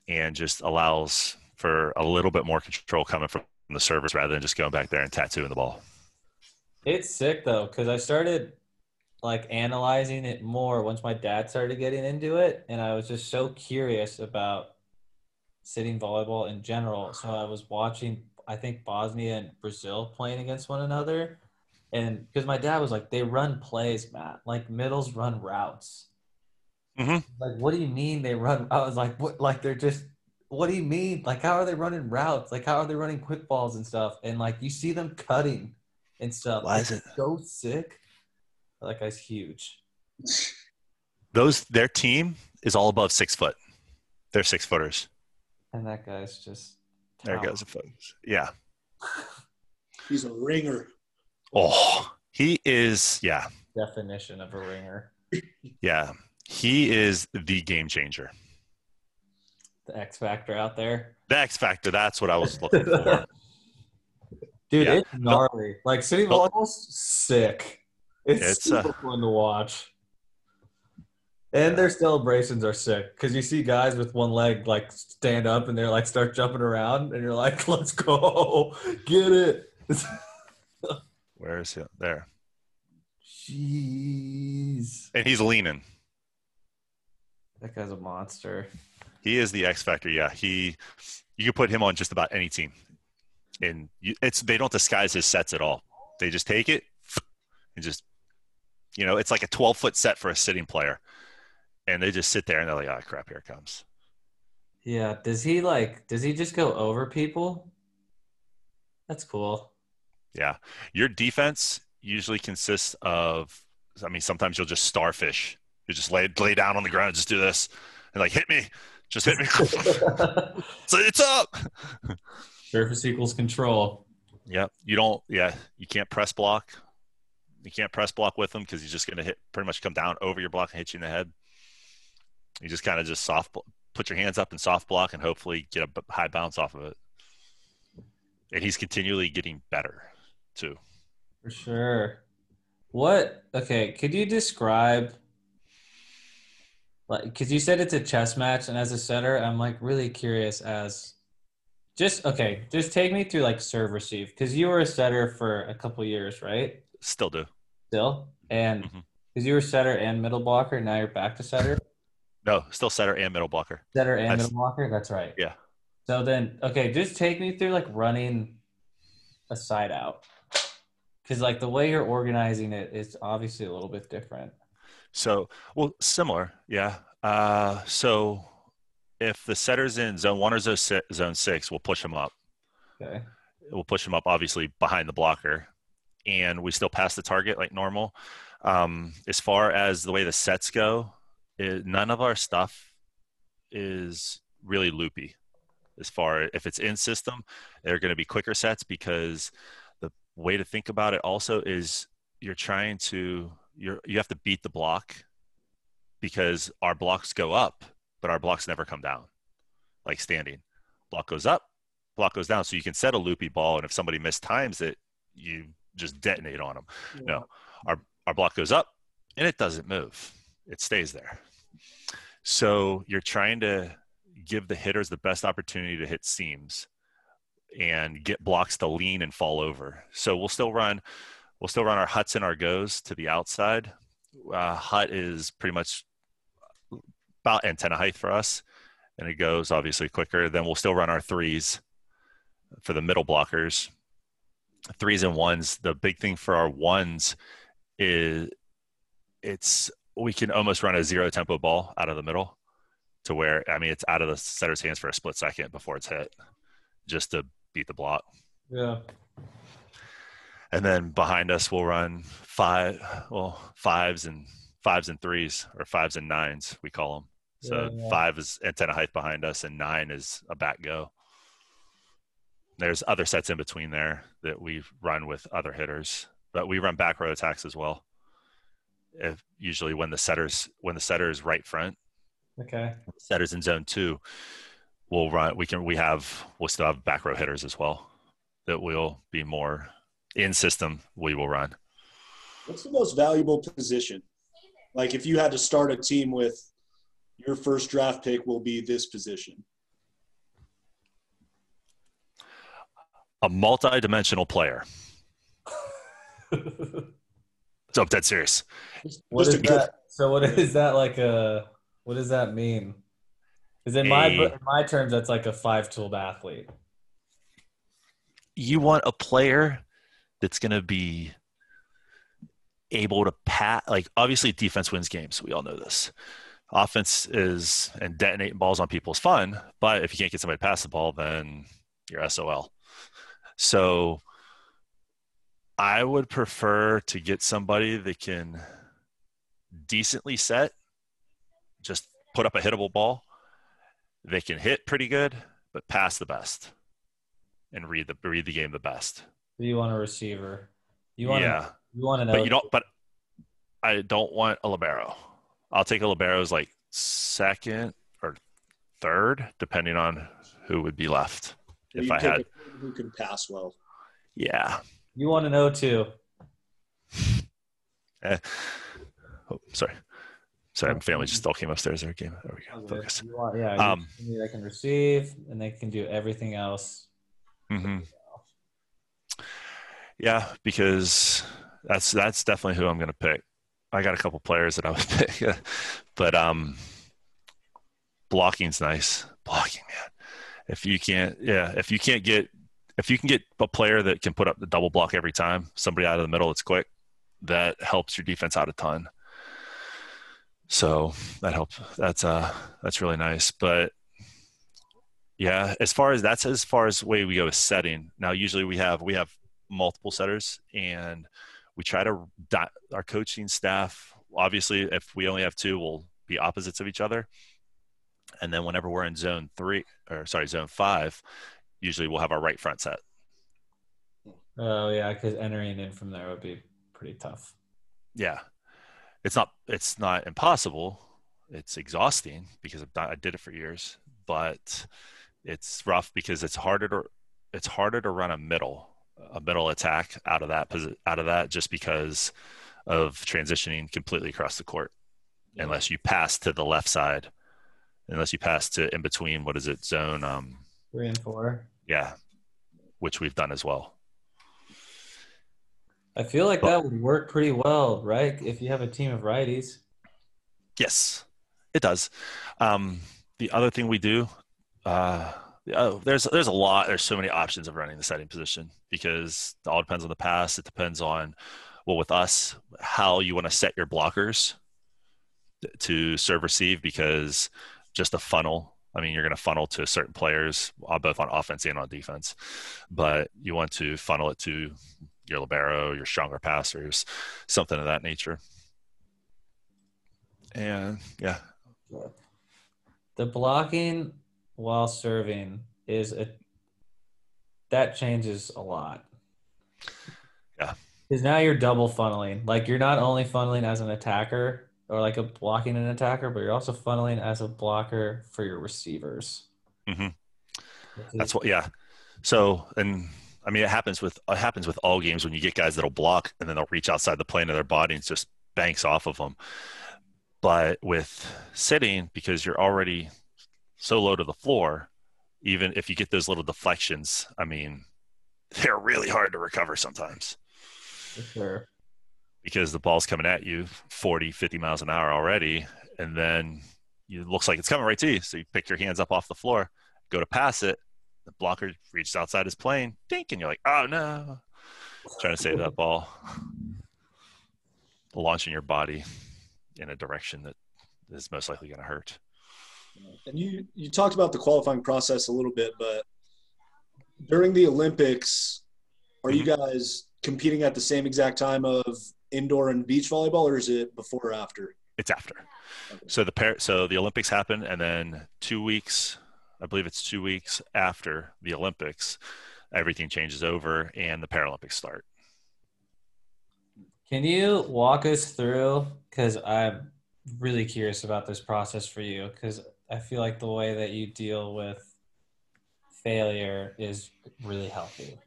and just allows for a little bit more control coming from the servers rather than just going back there and tattooing the ball. It's sick though, because I started like analyzing it more once my dad started getting into it, and I was just so curious about sitting volleyball in general. So I was watching, I think Bosnia and Brazil playing against one another, and because my dad was like, they run plays, Matt, like middles run routes. Mhm. Like, what do you mean they run? I was like, what? Like they're just. What do you mean? Like, how are they running routes? Like, how are they running quick balls and stuff? And like, you see them cutting and stuff. Why It's is it- so sick? That guy's huge. Those their team is all above six foot. They're six footers. And that guy's just. There goes the folks. Yeah. He's a ringer. Oh, he is. Yeah. Definition of a ringer. Yeah. He is the game changer. The X Factor out there. The X Factor. That's what I was looking for. Dude, Yeah. it's gnarly. Like sitting No. volleyball's sick. It's, It's, super uh, fun to watch. And their celebrations are sick because you see guys with one leg like stand up and they're like start jumping around and you're like, let's go, get it. Where is he? There. Jeez, And he's leaning. that guy's a monster. He is the X Factor. Yeah. He, you can put him on just about any team. And you, it's, they don't disguise his sets at all. They just take it and just, you know, it's like a 12 foot set for a sitting player. And they just sit there and they're like, oh, crap, here it comes. Yeah, does he like? Does he just go over people? That's cool. Yeah. Your defense usually consists of, I mean, sometimes you'll just starfish. You just lay, lay down on the ground and just do this and like, hit me, just hit me. so it's up. Surface equals control. Yep. You don't, yeah, you can't press block. You can't press block with him because he's just going to hit, pretty much come down over your block and hit you in the head. You just kind of just soft, put your hands up and soft block and hopefully get a high bounce off of it. And he's continually getting better too. For sure. What? Okay, could you describe? Like, because you said it's a chess match, and as a setter, I'm like really curious as. Just okay, just take me through like serve receive because you were a setter for a couple years, right? Still do. Still, and mm-hmm. because you were setter and middle blocker, now you're back to setter, No, still setter and middle blocker. setter and That's- middle blocker. That's right. Yeah. So then, okay, just take me through like running a side out, because like the way you're organizing it is obviously a little bit different. So, well, similar, yeah. Uh, so, if the setter's in zone one or zone si- zone six, we'll push them up. Okay. We'll push them up, obviously behind the blocker, and we still pass the target like normal. Um, as far as the way the sets go, it, none of our stuff is really loopy. As far if it's in system, they're going to be quicker sets because way to think about it also is you're trying to you're you have to beat the block because our blocks go up, but our blocks never come down, like standing. Block goes up, block goes down. So you can set a loopy ball, and if somebody mistimes it, you just detonate on them. No, our our block goes up, and it doesn't move; it stays there. So you're trying to give the hitters the best opportunity to hit seams and get blocks to lean and fall over. So we'll still run we'll still run our huts and our goes to the outside. Uh, hut is pretty much about antenna height for us, and it goes obviously quicker. Then we'll still run our threes for the middle blockers. Threes and ones. The big thing for our ones is it's we can almost run a zero tempo ball out of the middle to where I mean it's out of the setter's hands for a split second before it's hit, just to beat the block. Yeah. and then behind us we'll run five well fives and fives and threes or fives and nines we call them so Yeah, yeah. five is antenna height behind us and nine is a back go there's other sets in between there that we run with other hitters but we run back row attacks as well if usually when the setters when the setter is right front Okay. setters in zone two we'll run we can we have we'll still have back row hitters as well that will be more in system we will run What's the most valuable position? Like if you had to start a team with your first draft pick will be this position. a multi-dimensional player so i'm dead serious What Just is that? So what is that like a? What does that mean? Because in my in my terms, that's like a five tool athlete. you want a player that's going to be able to pat like obviously defense wins games we all know this. Offense is and detonating balls on people is fun but if you can't get somebody to pass the ball then you're sol so i would prefer to get somebody that can decently set just put up a hittable ball they can hit pretty good but pass the best and read the read the game the best. You want a receiver. You want yeah, you want to but you don't. But I don't want a libero. I'll take a libero as like second or third, depending on who would be left. So if you I take had, who can pass well. yeah. you want to know too. Oh, sorry, sorry. My family just all came upstairs. There, game. There we go. Focus. Want, yeah, Um, that can receive and they can do everything else. hmm Yeah, because that's that's definitely who I'm going to pick. I got a couple players that I would pick, but um, blocking's nice. Blocking, man. If you can't, yeah, if you can't get, if you can get a player that can put up the double block every time, somebody out of the middle that's quick, that helps your defense out a ton. So that helps. That's uh, that's really nice. But yeah, as far as that's as far as way we go with setting. Now, usually we have we have multiple setters, and we try to our coaching staff. Obviously, if we only have two, we'll be opposites of each other. And then whenever we're in zone three, or sorry, zone five, usually we'll have our right front set. Oh yeah, because entering in from there would be pretty tough. Yeah, it's not it's not impossible. It's exhausting because I've done, I did it for years, but it's rough because it's harder to it's harder to run a middle a middle attack out of that out of that just because of transitioning completely across the court. Unless you pass to the left side. Unless you pass to in between what is it zone um Three and four. yeah. Which we've done as well I feel like But- that would work pretty well, right? If you have a team of righties. Yes, it does. Um, the other thing we do, uh, oh, there's there's a lot. There's so many options of running the setting position because it all depends on the pass. It depends on, well, with us, how you want to set your blockers to serve receive because just a funnel. I mean, you're going to funnel to certain players, uh, both on offense and on defense, but you want to funnel it to your libero, your stronger passers, something of that nature. And yeah, The blocking while serving is a that changes a lot. Yeah. Because now you're double funneling. Like you're not only funneling as an attacker or like a blocking an attacker, but you're also funneling as a blocker for your receivers. Mm-hmm. That's what, yeah. So, and I mean, it happens with it happens with all games when you get guys that'll block and then they'll reach outside the plane of their body and just banks off of them. But with sitting, because you're already so low to the floor, even if you get those little deflections, I mean, they're really hard to recover sometimes for sure. because the ball's coming at you 40, 50 miles an hour already. And then it looks like it's coming right to you. So you pick your hands up off the floor, go to pass it. The blocker reaches outside his plane, dink, and you're like, oh no. Trying to save that ball. Launching your body in a direction that is most likely going to hurt. And you you talked about the qualifying process a little bit, but during the Olympics, are you mm-hmm. guys competing at the same exact time of indoor and beach volleyball, or is it before or after? It's after. So the par- so the Olympics happen, and then two weeks, I believe it's two weeks after the Olympics, everything changes over, and the Paralympics start. Can you walk us through? Because I'm really curious about this process for you. Because I feel like the way that you deal with failure is really healthy.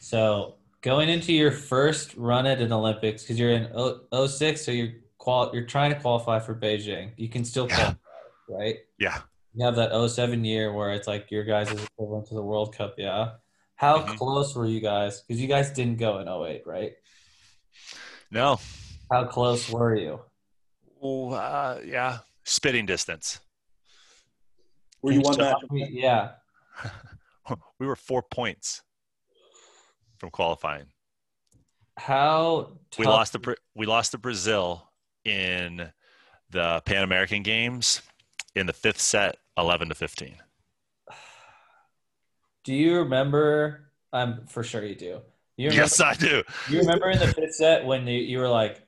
So going into your first run at an Olympics, because you're in o- 06, so you're qual- you're trying to qualify for Beijing. You can still Yeah. qualify, right? Yeah. You have that 07 year where it's like your guys' is equivalent to the World Cup, yeah. How Mhm. close were you guys? Because you guys didn't go in 08, right? No. How close were you? Oh, uh, yeah. Spitting distance. Were you one So, match? Yeah. we were four points from qualifying. How We lost the we lost to Brazil in the Pan American Games in the fifth set, eleven to fifteen. Do you remember? I'm for sure you do. You remember, Yes, I do. you remember in the fifth set when you, you were like,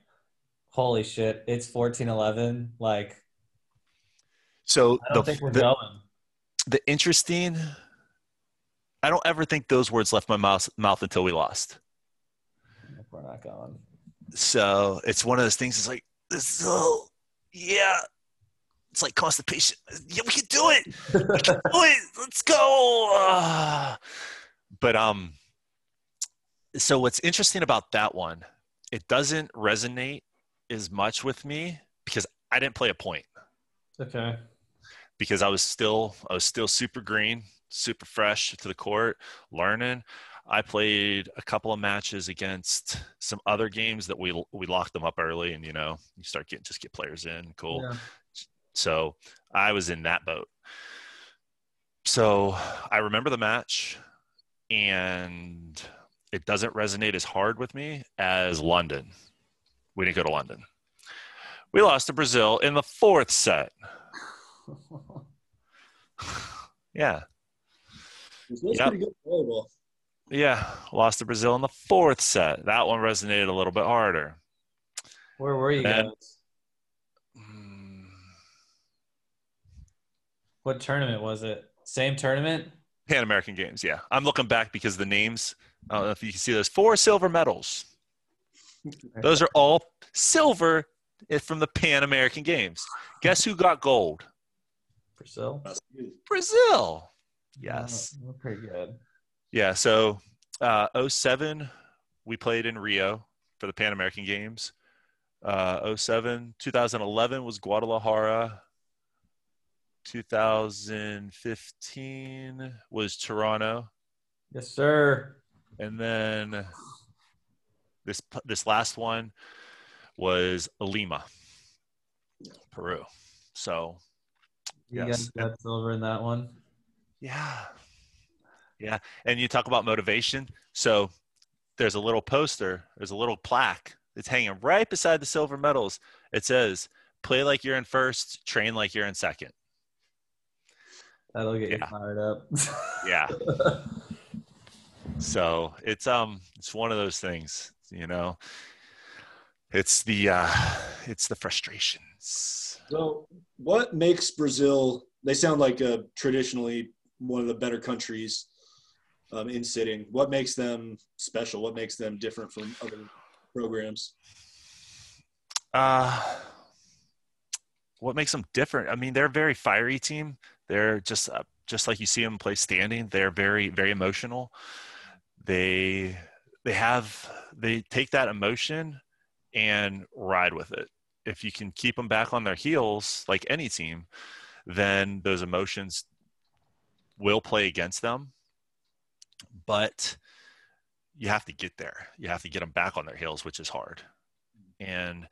"Holy shit, it's 14-11. Like So I don't the, think we're the, going. the interesting. I don't ever think those words left my mouth mouth until we lost. We're not going. So it's one of those things. It's like this. Oh, yeah. It's like constipation. Yeah, we can do it. We can do it. Let's go. Ah. but um, so what's interesting about that one? It doesn't resonate as much with me because I didn't play a point Okay. because I was still I was still super green, super fresh to the court, learning. I played a couple of matches against some other games that we we locked them up early, and you know you start getting just get players in, cool. Yeah. So I was in that boat. So I remember the match, and it doesn't resonate as hard with me as London. We didn't go to London. We lost to Brazil in the fourth set. Yeah. That's Yep. pretty good volleyball. Yeah, lost to Brazil in the fourth set. That one resonated a little bit harder. Where were you And- guys? What tournament was it? Same tournament? Pan American Games, yeah. I'm looking back because the names, I don't know if you can see those four silver medals. Those are all silver from the Pan American Games. Guess who got gold? Brazil? Brazil. Yes. Oh, pretty good. Yeah, so uh, 07, we played in Rio for the Pan American Games. Uh, 07, 2011 was Guadalajara. 2015 was Toronto. Yes, sir. And then this this last one was Lima, Peru. So You Yes. got silver in that one. yeah, yeah. And you talk about motivation. So there's a little poster. There's a little plaque that's hanging right beside the silver medals. It says, "Play like you're in first, train like you're in second. That'll get you fired up. Yeah. So it's um it's one of those things, you know. It's the uh it's the frustrations. So, what makes Brazil? They sound like a traditionally one of the better countries um, in sitting. What makes them special? What makes them different from other programs? Uh what makes them different? I mean, they're a very fiery team. They're just uh, just like you see them play standing. They're very very emotional. They they have they take that emotion and ride with it. If you can keep them back on their heels, like any team, then those emotions will play against them. But you have to get there. You have to get them back on their heels, which is hard. And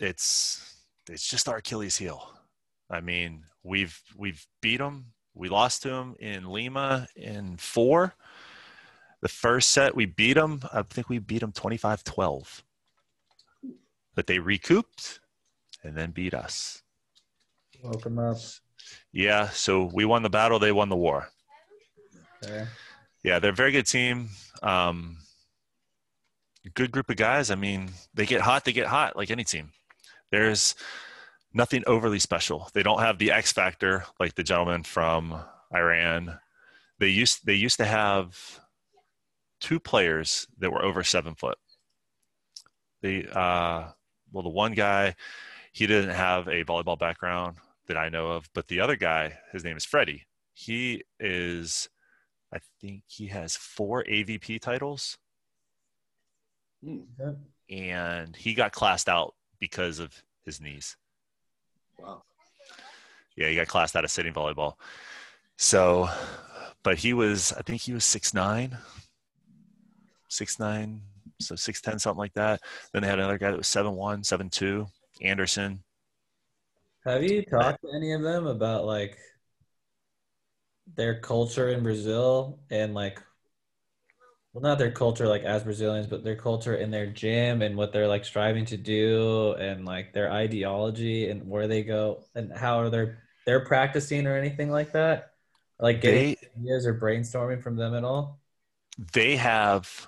it's it's just our Achilles heel. I mean, we've we've beat them. We lost to them in Lima in four. The first set we beat them. I think we beat them 25-12. But they recouped and then beat us. Welcome up. Yeah, so we won the battle, they won the war. Okay. Yeah, they're a very good team. Um, good group of guys. I mean, they get hot, they get hot like any team. There's nothing overly special. They don't have the X factor like the gentleman from Iran. They used they used to have two players that were over seven foot. The uh, well, the one guy he didn't have a volleyball background that I know of, but the other guy, his name is Freddie. He is I think he has four AVP titles, Okay. and he got classed out because of his knees. Wow. Yeah, he got classed out of sitting volleyball. So, but he was, I think he was six nine, six nine, so six ten, something like that. Then they had another guy that was seven one, seven two, Anderson. Have you talked to any of them about like their culture in Brazil and like well not their culture like as Brazilians, but their culture in their gym and what they're like striving to do and like their ideology and where they go and how are they they're practicing or anything like that? Like getting They ideas or brainstorming from them at all? they have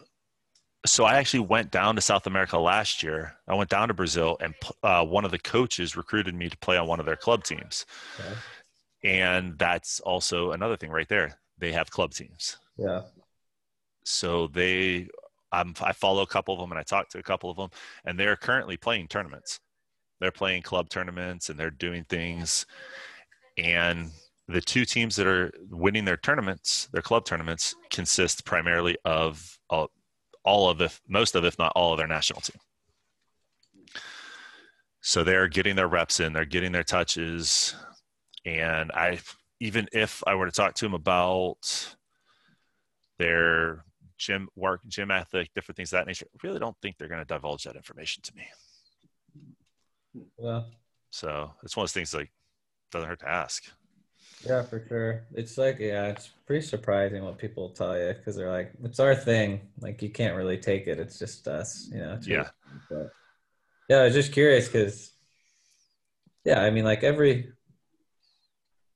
so i actually went down to south america last year i went down to brazil and uh, one of the coaches recruited me to play on one of their club teams Okay. and that's also another thing right there. They have club teams. Yeah. So they, I'm, I follow a couple of them and I talk to a couple of them, and they're currently playing tournaments. They're playing club tournaments and they're doing things. And the two teams that are winning their tournaments, their club tournaments, consist primarily of all, all of, if most of, if not all of their national team. So they're getting their reps in, they're getting their touches. And I, even if I were to talk to them about their gym work, gym ethic, different things of that nature, I really don't think they're going to divulge that information to me. Yeah. So it's one of those things like doesn't hurt to ask. Yeah, for sure. It's like, yeah, it's pretty surprising what people tell you because they're like, it's our thing. Like, you can't really take it. It's just us, you know? Yeah. but, yeah, I was just curious because, yeah, I mean, like every,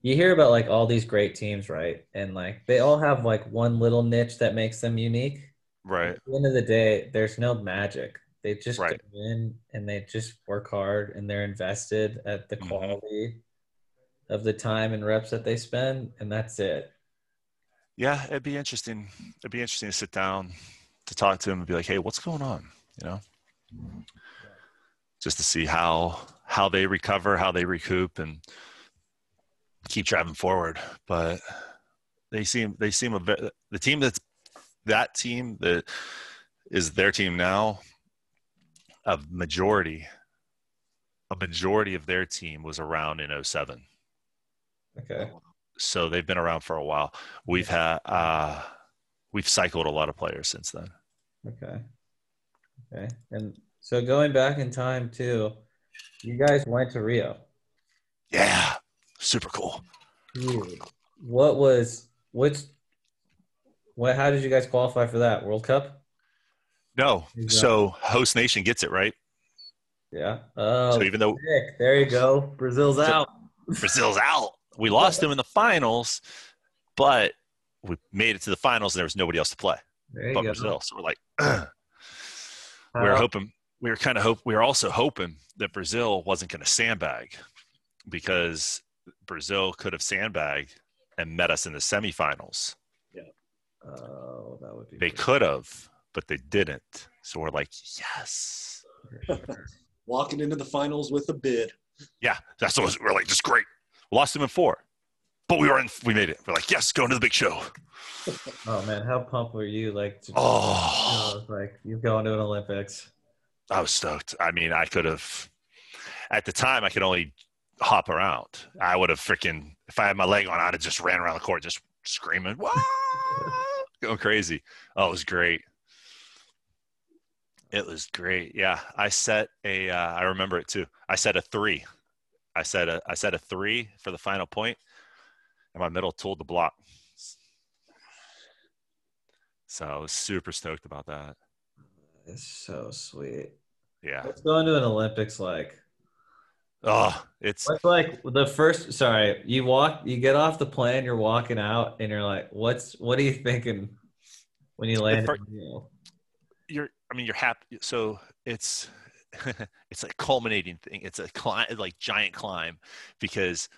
you hear about like all these great teams, right? And like they all have like one little niche that makes them unique. Right. At the end of the day, there's no magic. They just Right. go in and they just work hard and they're invested at the Mhm. quality of the time and reps that they spend, and that's it. Yeah, it'd be interesting. It'd be interesting to sit down to talk to him and be like, "Hey, what's going on?" You know, just to see how how they recover, how they recoup, and keep driving forward. But they seem they seem a bit the team that's that team that is their team now. A majority, a majority of their team was around in 07 Okay. so they've been around for a while. We've had uh, we've cycled a lot of players since then. Okay. Okay. And so going back in time too, you guys went to Rio. Yeah, super cool. Dude, what was which what how did you guys qualify for that? World Cup? No, Exactly. so host nation gets it right. Yeah. Oh So even though sick. there you go. Brazil's So- out. Brazil's out, we lost them in the finals, but we made it to the finals and there was nobody else to play There but go. Brazil. So we're like, we were hoping, we were kind of hope, we were also hoping that Brazil wasn't going to sandbag because Brazil could have sandbagged and met us in the semifinals. Yeah. Oh, that would be They could have, but they didn't. So we're like, yes. Walking into the finals with a bid. Yeah, that's what we're like. Just great. We lost them in four, but we were in. We made it. We're like, yes, going to the big show. Oh man, how pumped were you? Like, to, Oh, you know, like you going to an Olympics? I was stoked. I mean, I could have. At the time, I could only hop around. I would have freaking. If I had my leg on, I'd have just ran around the court, just screaming, "Wah!" going crazy. Oh, it was great. It was great. Yeah, I set a. Uh, I remember it too. I set a three. I set a. I set a three for the final point, and my middle tooled the block. So I was super stoked about that. It's so sweet. Yeah. What's going to an Olympics like? Oh, it's What's like the first? Sorry, you walk, you get off the plane, you're walking out, and you're like, "What's? What are you thinking when you land?" you're i mean you're happy so it's it's a culminating thing it's a climb like giant climb because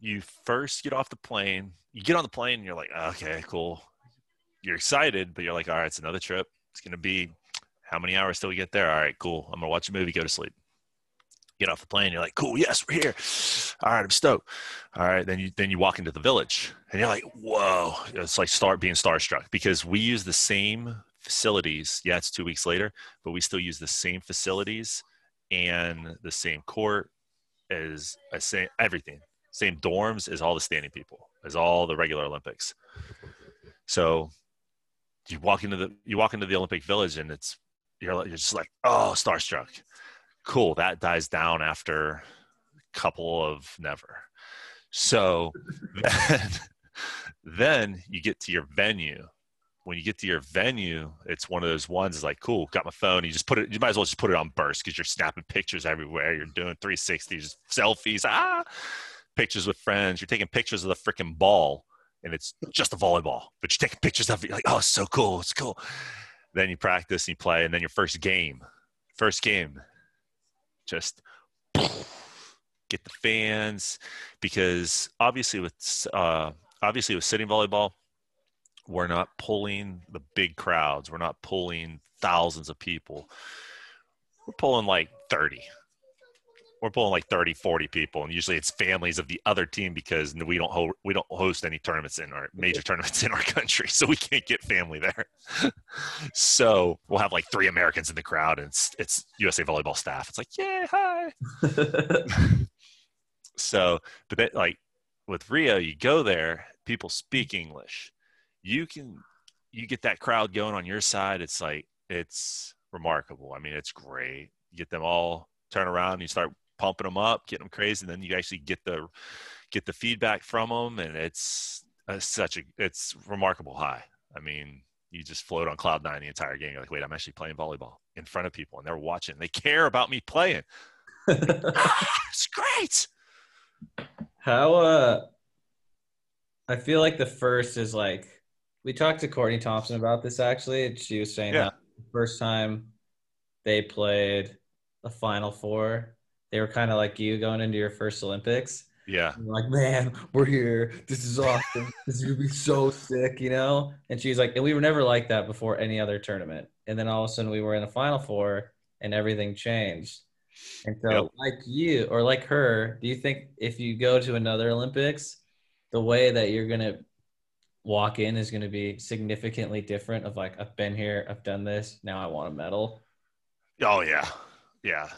you first get off the plane you get on the plane and you're like okay cool you're excited but you're like all right it's another trip it's going to be how many hours till we get there all right cool i'm going to watch a movie go to sleep get off the plane you're like cool yes we're here. All right i'm stoked. All right then you then you walk into the village and you're like whoa. It's like start being starstruck because we use the same facilities yeah it's two weeks later but we still use the same facilities and the same court as as same everything. Same dorms as all the standing people as all the regular olympics. So you walk into the you walk into the olympic village and it's you're like- you're just like oh starstruck cool that dies down after a couple of never so then, then you get to your venue when you get to your venue, it's one of those ones is like, cool, got my phone. You just put it, you might as well just put it on burst because you're snapping pictures everywhere. You're doing 360s, selfies, ah, pictures with friends. You're taking pictures of the freaking ball and it's just a volleyball, but you're taking pictures of it. You're like, oh, it's so cool. It's cool. Then you practice and you play. And then your first game, first game, just get the fans, because obviously with uh, obviously with sitting volleyball, we're not pulling the big crowds. We're not pulling thousands of people. We're pulling like 30. We're pulling like 30, 40 people. And usually it's families of the other team because we don't, ho- we don't host any tournaments in our major tournaments in our country. So we can't get family there. so we'll have like three Americans in the crowd and it's, it's USA volleyball staff. It's like, yeah, hi. so, but that, like with Rio, you go there, people speak English you can you get that crowd going on your side it's like it's remarkable i mean it's great you get them all turn around and you start pumping them up getting them crazy and then you actually get the get the feedback from them and it's, it's such a it's remarkable high. I mean you just float on cloud nine the entire game you're like wait i'm actually playing volleyball in front of people and they're watching they care about me playing. It's great! How uh i feel like the first is like we talked to Courtney Thompson about this actually, and she was saying yeah. that the first time they played the Final Four, they were kind of like you going into your first Olympics. Yeah. like, man, we're here. This is awesome. this is gonna be so sick, you know? And she's like, and we were never like that before any other tournament. And then all of a sudden we were in the final four and everything changed. And so yep. like you or like her, do you think if you go to another Olympics, the way that you're gonna walk in is going to be significantly different of like I've been here, I've done this, now I want a medal. Oh yeah. Yeah.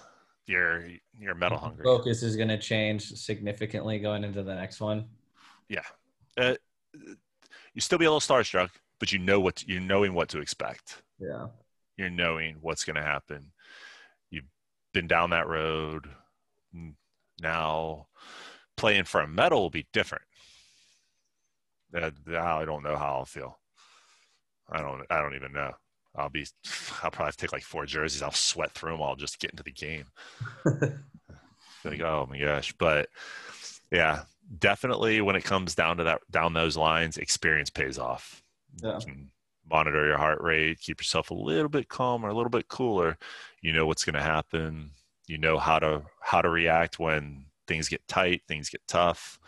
You're you're medal hungry. Focus is going to change significantly going into the next one. Yeah. Uh, you still be a little starstruck, but you know what you're knowing what to expect. Yeah. You're knowing what's going to happen. You've been down that road. Now playing for a medal will be different now I don't know how I'll feel. I don't. I don't even know. I'll be. I'll probably take like four jerseys. I'll sweat through them. I'll just get into the game. like, oh my gosh! But yeah, definitely when it comes down to that, down those lines, experience pays off. Yeah. monitor your heart rate. Keep yourself a little bit calmer, a little bit cooler. You know what's going to happen. You know how to how to react when things get tight, things get tough.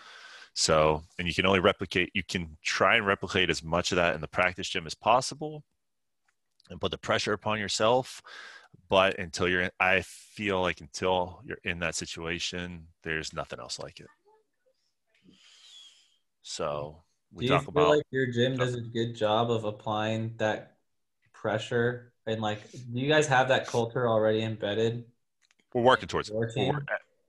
So, and you can only replicate, you can try and replicate as much of that in the practice gym as possible and put the pressure upon yourself. But until you're, in, I feel like until you're in that situation, there's nothing else like it. So, we Do you feel about, like your gym does a good job of applying that pressure? And like, do you guys have that culture already embedded? We're working towards it. We're,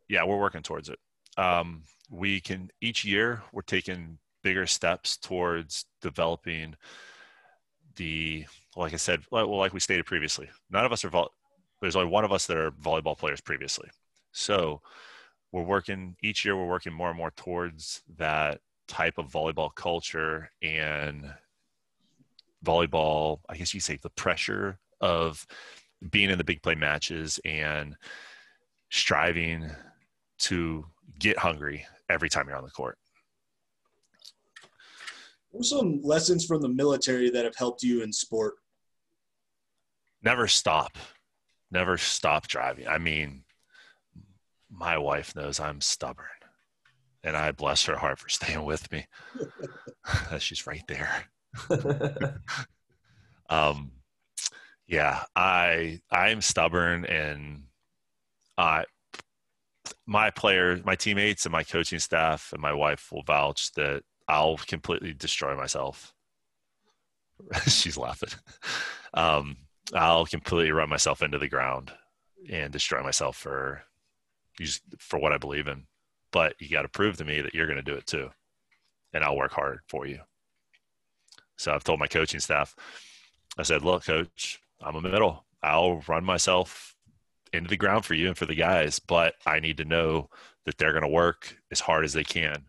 yeah, we're working towards it. Um, we can each year we're taking bigger steps towards developing the like I said, well, like we stated previously, none of us are vol- there's only one of us that are volleyball players previously. So we're working each year. We're working more and more towards that type of volleyball culture and volleyball. I guess you say the pressure of being in the big play matches and striving to get hungry every time you're on the court. What are some lessons from the military that have helped you in sport? Never stop. Never stop driving. I mean, my wife knows I'm stubborn. And I bless her heart for staying with me. She's right there. um, yeah, I I'm stubborn and I my players, my teammates, and my coaching staff and my wife will vouch that I'll completely destroy myself. She's laughing. Um, I'll completely run myself into the ground and destroy myself for for what I believe in. But you got to prove to me that you're going to do it too, and I'll work hard for you. So I've told my coaching staff, I said, "Look, coach, I'm a middle. I'll run myself into the ground for you and for the guys, but I need to know that they're going to work as hard as they can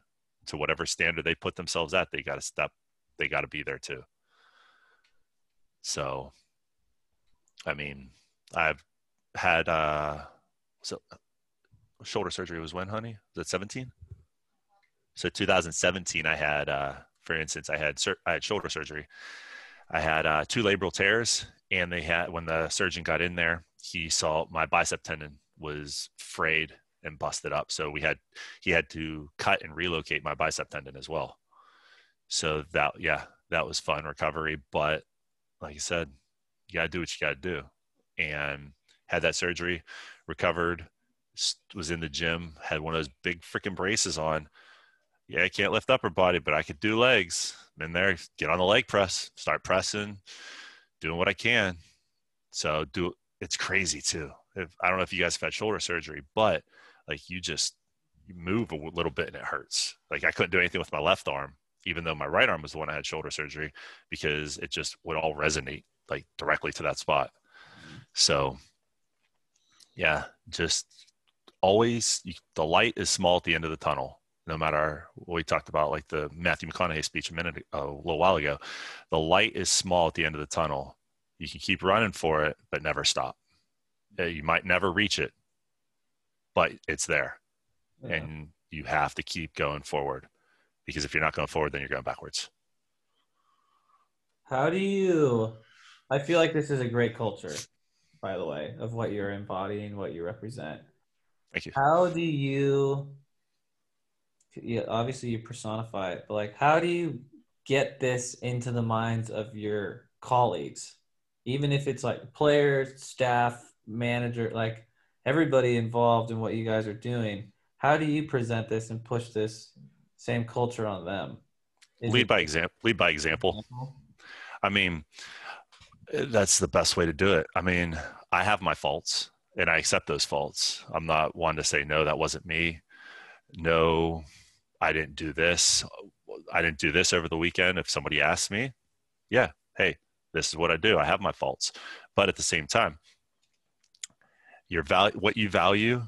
to whatever standard they put themselves at. They got to step, they got to be there too. So, I mean, I've had, uh, so shoulder surgery was when, honey? Was it 17? So 2017, I had, uh, for instance, I had, I had shoulder surgery. I had uh, two labral tears and they had, when the surgeon got in there, he saw my bicep tendon was frayed and busted up. So we had he had to cut and relocate my bicep tendon as well. So that yeah, that was fun recovery. But like I said, you gotta do what you gotta do. And had that surgery, recovered, was in the gym, had one of those big freaking braces on. Yeah, I can't lift upper body, but I could do legs. I'm In there, get on the leg press, start pressing, doing what I can. So do it's crazy too. If, I don't know if you guys have had shoulder surgery, but like you just you move a little bit and it hurts. Like I couldn't do anything with my left arm, even though my right arm was the one I had shoulder surgery because it just would all resonate like directly to that spot. So yeah, just always you, the light is small at the end of the tunnel. No matter what we talked about, like the Matthew McConaughey speech a minute a little while ago, the light is small at the end of the tunnel. You can keep running for it, but never stop. Uh, you might never reach it, but it's there, yeah. and you have to keep going forward because if you're not going forward, then you're going backwards. How do you? I feel like this is a great culture, by the way, of what you're embodying, what you represent. Thank you. How do you? Yeah, obviously you personify it, but like, how do you get this into the minds of your colleagues, even if it's like players, staff, manager, like everybody involved in what you guys are doing? How do you present this and push this same culture on them? Is lead by example. Lead by example. Mm-hmm. I mean, that's the best way to do it. I mean, I have my faults and I accept those faults. I'm not one to say, no, that wasn't me. No, I didn't do this. I didn't do this over the weekend. If somebody asks me, yeah, hey, this is what I do. I have my faults. But at the same time, your value, what you value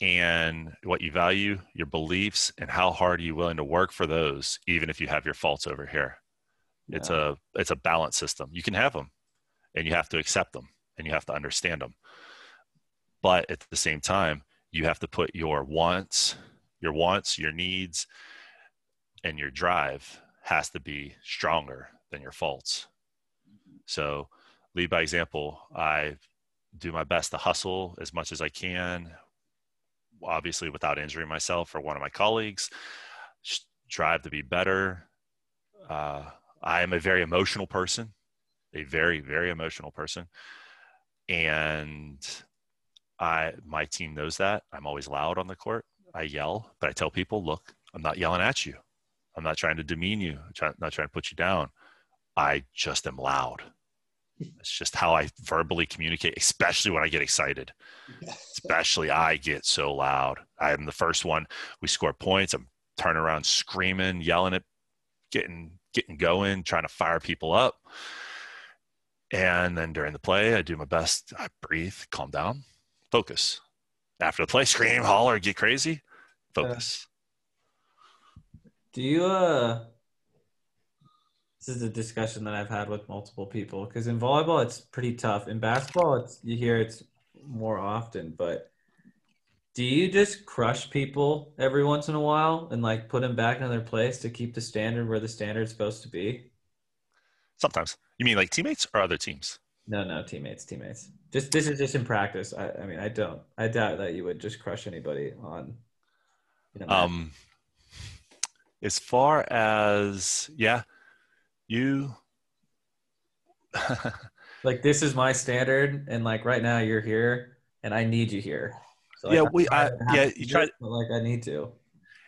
and what you value, your beliefs, and how hard are you willing to work for those, even if you have your faults over here. Yeah. It's a it's a balance system. You can have them, and you have to accept them, and you have to understand them. But at the same time, you have to put your wants, your wants, your needs, and your drive has to be stronger than your faults. So, lead by example. I do my best to hustle as much as I can, obviously without injuring myself or one of my colleagues. Drive to be better. Uh, I am a very emotional person, a very, very emotional person. And I my team knows that. I'm always loud on the court. I yell, but I tell people, look, I'm not yelling at you. I'm not trying to demean you. I'm not trying to put you down. I just am loud. It's just how I verbally communicate, especially when I get excited. especially I get so loud. I'm the first one. We score points. I'm turning around screaming, yelling at, getting getting going, trying to fire people up. And then during the play, I do my best. I breathe, calm down, focus. After the play, scream, holler, get crazy, focus. Do you uh this is a discussion that I've had with multiple people because in volleyball it's pretty tough. In basketball, it's you hear it's more often, but do you just crush people every once in a while and like put them back in their place to keep the standard where the standard's supposed to be? Sometimes. You mean like teammates or other teams? No, no, teammates, teammates. Just this is just in practice. I, I mean, I don't. I doubt that you would just crush anybody on. You know, um, as far as yeah, you. like this is my standard, and like right now you're here, and I need you here. So, like, yeah, we. I, yeah, you try. It, like I need to.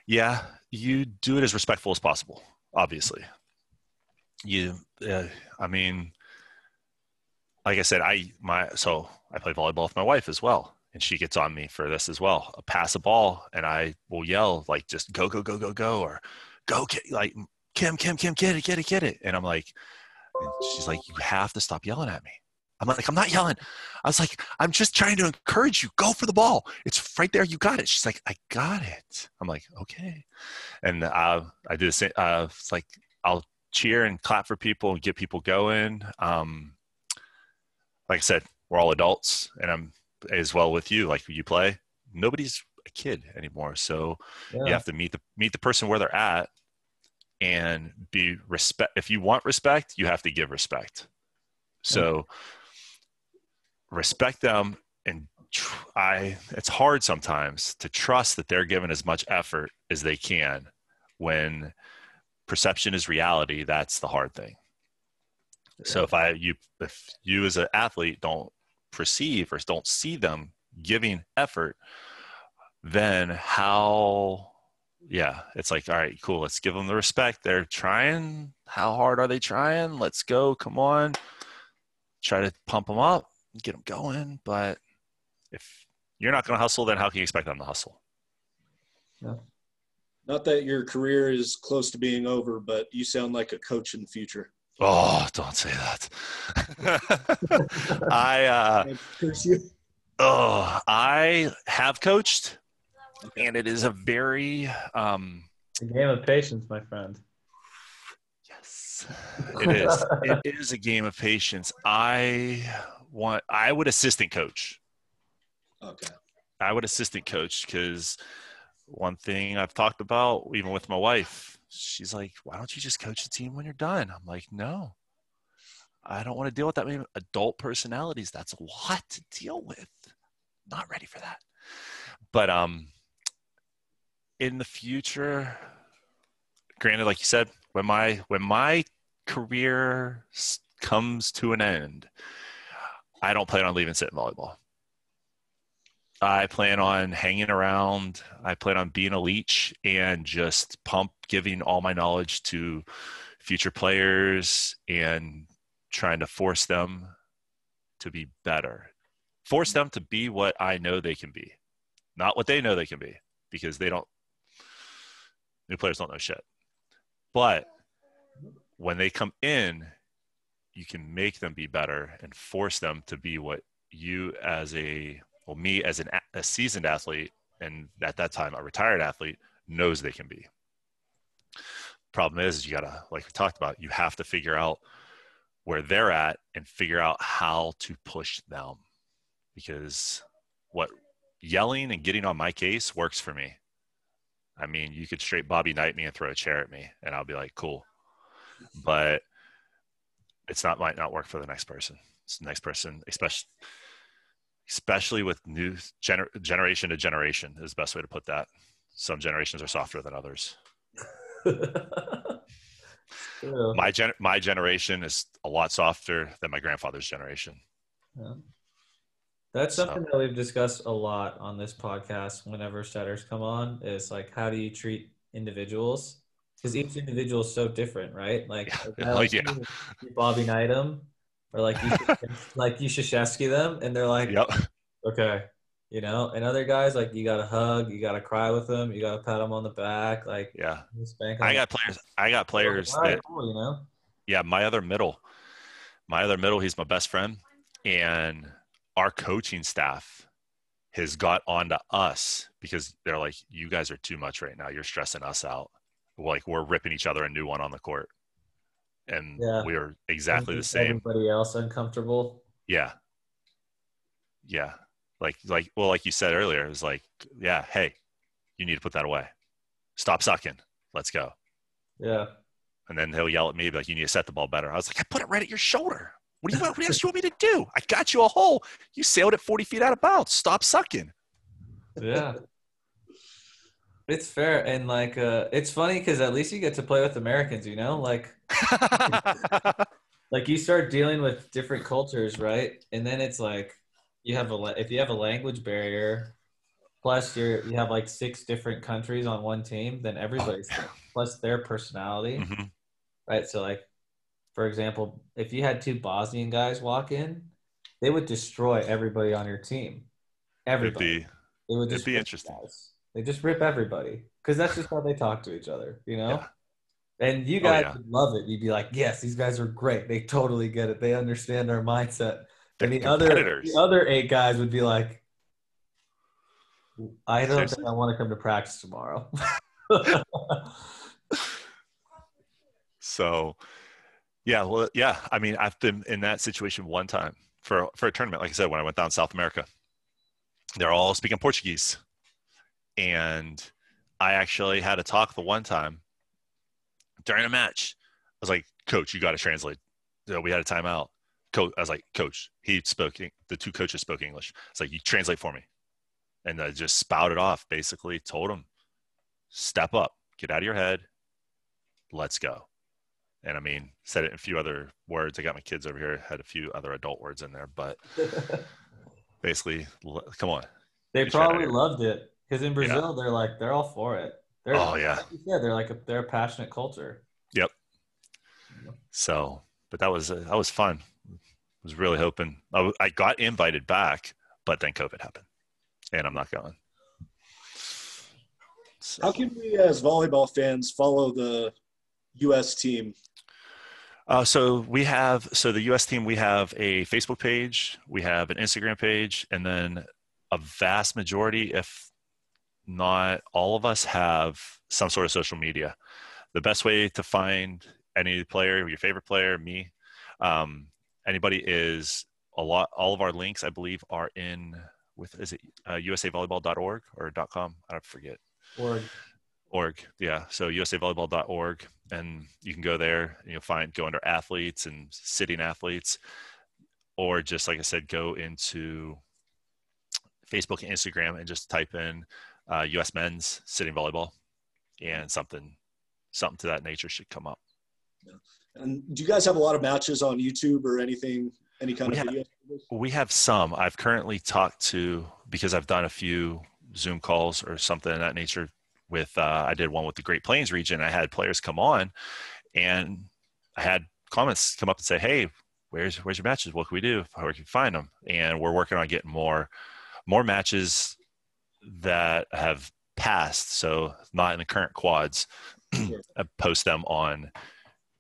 Yeah, you do it as respectful as possible. Obviously, you. Uh, I mean like I said, I my so I play volleyball with my wife as well, and she gets on me for this as well. I pass a ball, and I will yell like, "Just go, go, go, go, go!" or "Go, get like Kim, Kim, Kim, get it, get it, get it!" And I'm like, and she's like, "You have to stop yelling at me." I'm like, I'm not yelling. I was like, I'm just trying to encourage you. Go for the ball. It's right there. You got it. She's like, I got it. I'm like, okay. And uh, I do the same. Uh, it's like I'll cheer and clap for people and get people going. Um, like I said, we're all adults, and I'm as well with you. Like you play, nobody's a kid anymore, so yeah. you have to meet the meet the person where they're at, and be respect. If you want respect, you have to give respect. So respect them and I it's hard sometimes to trust that they're giving as much effort as they can when perception is reality. That's the hard thing. So if I you if you as an athlete don't perceive or don't see them giving effort, then how yeah, it's like, all right, cool, let's give them the respect. They're trying. How hard are they trying? Let's go. Come on. Try to pump them up, get them going. But if you're not going to hustle, then how can you expect them to hustle? Not that your career is close to being over, but you sound like a coach in the future. Oh, don't say that. I uh, I curse you. oh, I have coached, and it is a very um, A game of patience, my friend. yes, it is. it is a game of patience. I want. I would assistant coach. Okay. I would assistant coach because one thing I've talked about, even with my wife, she's like, "Why don't you just coach the team when you're done?" I'm like, "No, I don't want to deal with that many adult personalities. That's a lot to deal with. Not ready for that." But um, in the future, granted, like you said, when my when my career comes to an end, I don't plan on leaving sitting volleyball. I plan on hanging around. I plan on being a leech and just pump giving all my knowledge to future players and trying to force them to be better. Force them to be what I know they can be, not what they know they can be, because they don't, new players don't know shit. But when they come in, you can make them be better and force them to be what you as a well me as an a seasoned athlete and at that time a retired athlete knows they can be. Problem is you gotta like we talked about you have to figure out where they're at and figure out how to push them. Because what yelling and getting on my case works for me i mean you could straight bobby knight me and throw a chair at me and i'll be like cool. But it's not might not work for the next person. It's the next person especially especially with new gener- generation to generation is the best way to put that. Some generations are softer than others. Yeah. my gen- my generation is a lot softer than my grandfather's generation. Yeah. That's So- something that we've discussed a lot on this podcast whenever setters come on is like how do you treat individuals? Because each individual is so different, right? Like, Yeah. guy Oh, like yeah. Bobby Knight them or like you should, like you them and they're like, yep okay, you know, and other guys like you gotta hug, you gotta cry with them, you gotta pat them on the back, like yeah i got players i got players right, that cool, you know. yeah, my other middle, my other middle, he's my best friend, and our coaching staff has got onto us because they're like, you guys are too much right now. You're stressing us out. Like we're ripping each other a new one on the court, and Yeah. we're exactly the same. Everybody else uncomfortable. Yeah, yeah. Like like well, like you said earlier, it's like, yeah, hey, you need to put that away. Stop sucking. Let's go. Yeah. And then he'll yell at me, be like, you need to set the ball better. I was like, I put it right at your shoulder. What do you want? What else you want me to do? I got you a hole. You sailed it 40 feet out of bounds. Stop sucking. Yeah. It's fair and like uh it's funny because at least you get to play with Americans, you know? Like like you start dealing with different cultures, right? And then it's like you have a if you have a language barrier plus you're you have like six different countries on one team, then everybody's plus their personality, Mhm. right? So like for example, if you had two Bosnian guys walk in, they would destroy everybody on your team. It'd Everybody. be, They would It'd just be interesting. guys. They just rip everybody because that's just how they talk to each other, you know. Yeah. And you Oh, guys yeah. would love it. You'd be like, "Yes, these guys are great. They totally get it. They understand our mindset." They're And the other the other eight guys would be like, "I don't Seriously? think I want to come to practice tomorrow." so, yeah, well, yeah. I mean, I've been in that situation one time for, for a tournament. Like I said, when I went down South America, they're all speaking Portuguese. And I actually had a talk the one time during a match. I was like, Coach, you got to translate. So we had a timeout. coach. I was like, coach. He spoke. The two coaches spoke English. It's like you translate for me, and I just spouted off. Basically, told him, step up, get out of your head, let's go. And I mean, said it in a few other words. I got my kids over here. Had a few other adult words in there, but basically, come on. They probably loved it because in Brazil, yeah. they're like they're all for it. They're, oh yeah, yeah. They're like a, they're a passionate culture. Yep. So, but that was uh, that was fun. I was really hoping I, I got invited back, but then COVID happened, and I'm not going. So. How can we, as volleyball fans, follow the U.S. team? Uh, so we have so the U.S. team. We have a Facebook page, we have an Instagram page, and then a vast majority, if not all of us, have some sort of social media. The best way to find any player, your favorite player, me, um, anybody is a lot. All of our links, I believe, are in with is it uh, usavolleyball.org or .com? I forget. Org. Org. Yeah. So usavolleyball.org, and you can go there. And you'll find go under athletes and sitting athletes, or just like I said, go into Facebook and Instagram and just type in uh, U.S. men's sitting volleyball, and something something to that nature should come up. yeah. And do you guys have a lot of matches on YouTube or anything? Any kind we of have, We have some. I've currently talked to because I've done a few Zoom calls or something of that nature. With uh, I did one with the Great Plains region. I had players come on, and I had comments come up and say, "Hey, where's where's your matches? What can we do? How can we find them?" And we're working on getting more more matches that have passed, so not in the current quads. post them on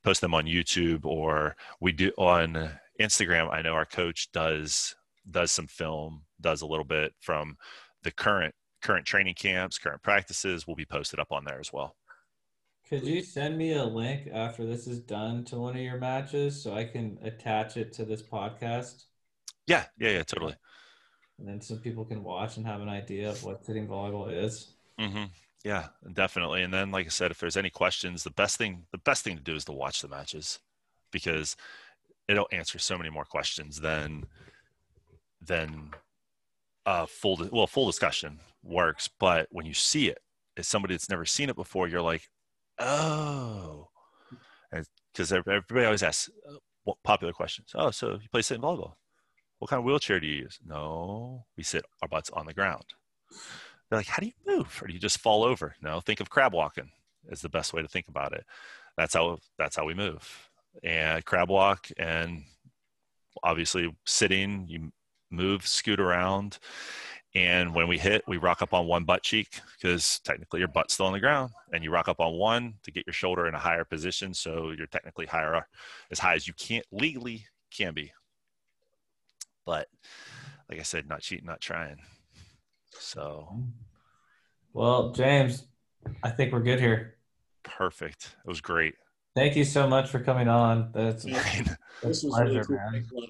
post them on YouTube or we do on Instagram. I know our coach does does some film, does a little bit from the current current training camps, current practices will be posted up on there as well. Could you send me a link after this is done to one of your matches so I can attach it to this podcast? Yeah, yeah, yeah, totally. And then some people can watch and have an idea of what sitting volleyball is. Mm-hmm. Yeah, definitely. And then, like I said, if there's any questions, the best thing the best thing to do is to watch the matches because it'll answer so many more questions than than a full well full discussion works. But when you see it as somebody that's never seen it before, you're like, oh, because everybody always asks uh, popular questions. Oh, so you play sitting volleyball? What kind of wheelchair do you use? No, we sit our butts on the ground. They're like, how do you move? Or do you just fall over? No, think of crab walking is the best way to think about it. That's how that's how we move. And crab walk and obviously sitting, you move, scoot around. And when we hit, we rock up on one butt cheek because technically your butt's still on the ground. And you rock up on one to get your shoulder in a higher position. So you're technically higher, as high as you can't legally can be. But like I said, not cheating, not trying. So, well, James, I think we're good here. Perfect. It was great. Thank you so much for coming on. That's, that's a pleasure, really cool. man.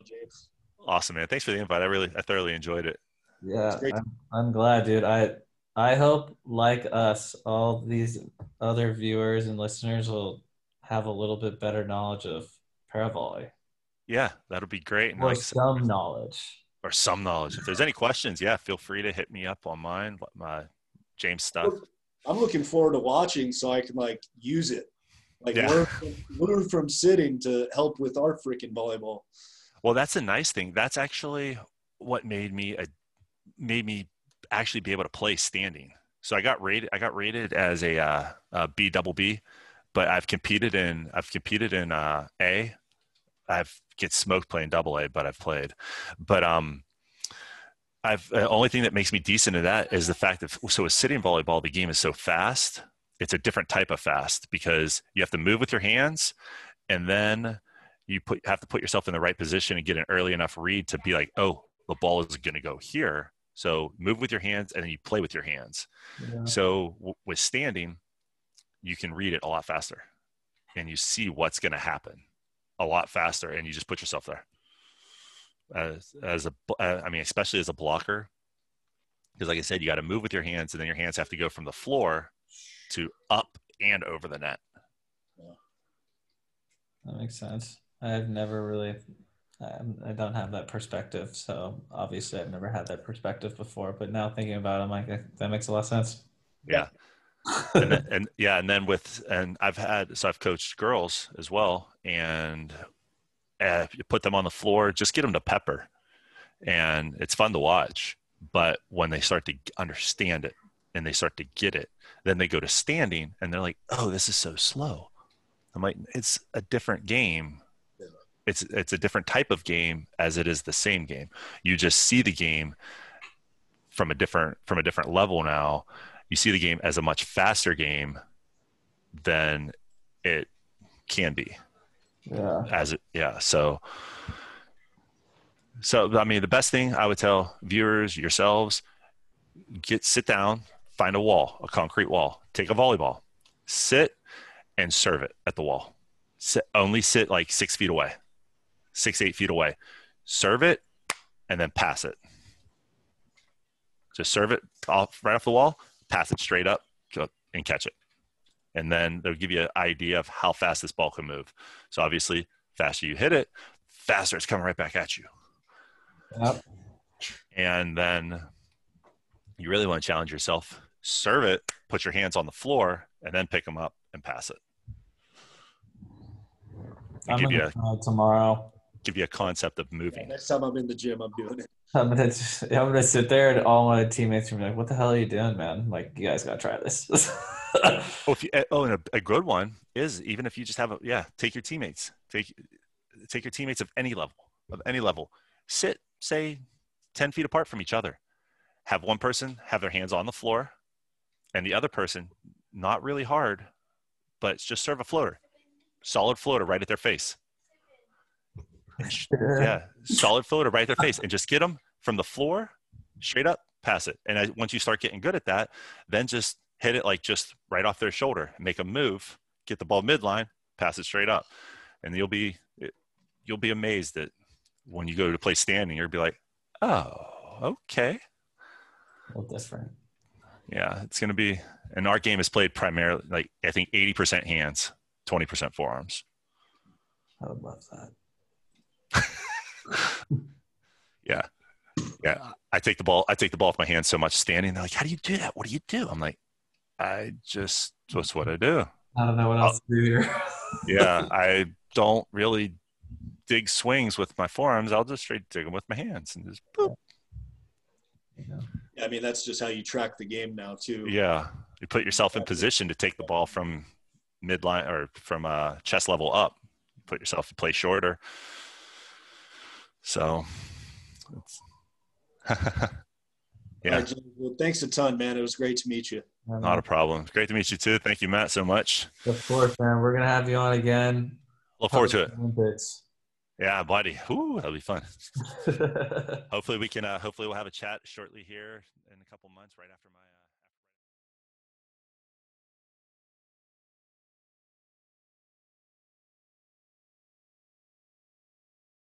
Awesome, man. Thanks for the invite. I really, I thoroughly enjoyed it. Yeah, I'm, I'm glad, dude. I, I hope, like us, all these other viewers and listeners will have a little bit better knowledge of paravolley. Yeah, that'll be great. or like some knowledge or some knowledge. If there's any questions, yeah, feel free to hit me up on mine, my James stuff. I'm looking forward to watching so I can like use it, like yeah. learn, from, learn from sitting to help with our freaking volleyball. Well, that's a nice thing. That's actually what made me a made me actually be able to play standing. So I got rated. I got rated as a, uh, a B double B, but I've competed in I've competed in uh, A I've get smoked playing double A, but I've played. But um, I've the only thing that makes me decent at that is the fact that so with sitting volleyball, the game is so fast. It's a different type of fast because you have to move with your hands, and then you put have to put yourself in the right position and get an early enough read to be like, oh, the ball is going to go here. So move with your hands, and then you play with your hands. Yeah. So w- with standing, you can read it a lot faster, and you see what's going to happen a lot faster and you just put yourself there as, as a uh, i mean especially as a blocker because like i said you got to move with your hands and then your hands have to go from the floor to up and over the net that makes sense i've never really Um, I don't have that perspective, so obviously I've never had that perspective before. But now thinking about it, I'm like, that- that makes a lot of sense. Yeah. and, then, and yeah, and then with and I've had so I've coached girls as well, and uh, you put them on the floor, just get them to pepper, and it's fun to watch. But when they start to understand it and they start to get it, then they go to standing and they're like, "Oh, this is so slow." I'm like, "It's a different game. It's it's a different type of game as it is the same game. You just see the game from a different from a different level now." you see the game as a much faster game than it can be Yeah. as it yeah so so i mean the best thing i would tell viewers yourselves get sit down find a wall a concrete wall take a volleyball sit and serve it at the wall sit, only sit like six feet away six eight feet away. Serve it and then pass it. Just serve it off right off the wall pass it straight up and catch it. And then they'll give you an idea of how fast this ball can move. So obviously faster you hit it faster it's coming right back at you. Yep. and then you really want to challenge yourself. Serve it put your hands on the floor and then pick them up and pass it. I'm give you a tomorrow. Give you a concept of moving Next time I'm in the gym, I'm doing it. I'm gonna just, I'm gonna sit there and all my teammates are gonna be like, "What the hell are you doing, man? I'm like, you guys gotta try this." oh, if you, eh, oh and a, a good one is even if you just have a yeah take your teammates take take your teammates of any level of any level sit say 10 feet apart from each other have one person have their hands on the floor and the other person not really hard but just serve a floater solid floater right at their face And sh- yeah. Solid floater right at their face and just get them from the floor straight up pass it. And I, once you start getting good at that then just hit it like just right off their shoulder make them move get the ball midline pass it straight up. And you'll be you'll be amazed that when you go to play standing you'll be like oh okay. A little different. yeah it's going to be and our game is played primarily like i think 80% hands 20% forearms. I would love that. yeah. Yeah. I take the ball i take the ball off my hands so much standing. They're like how do you do that? What do you do? I'm like i just that's what i do. I don't know what else to do here. yeah i don't really dig swings with my forearms. I'll just straight dig them with my hands and just boop. Yeah. Yeah, I mean, that's just how you track the game now, too. yeah. You put yourself in position to take the ball from midline or from uh, chest level up. Put yourself to play shorter so it's yeah right, James, well, thanks a ton, man. It was great to meet you. not a problem great to meet you too thank you matt so much Of course, man. We're gonna have you on again. look forward to it Olympics. yeah buddy Ooh, that'll be fun hopefully we can uh, hopefully we'll have a chat shortly here in a couple months right after my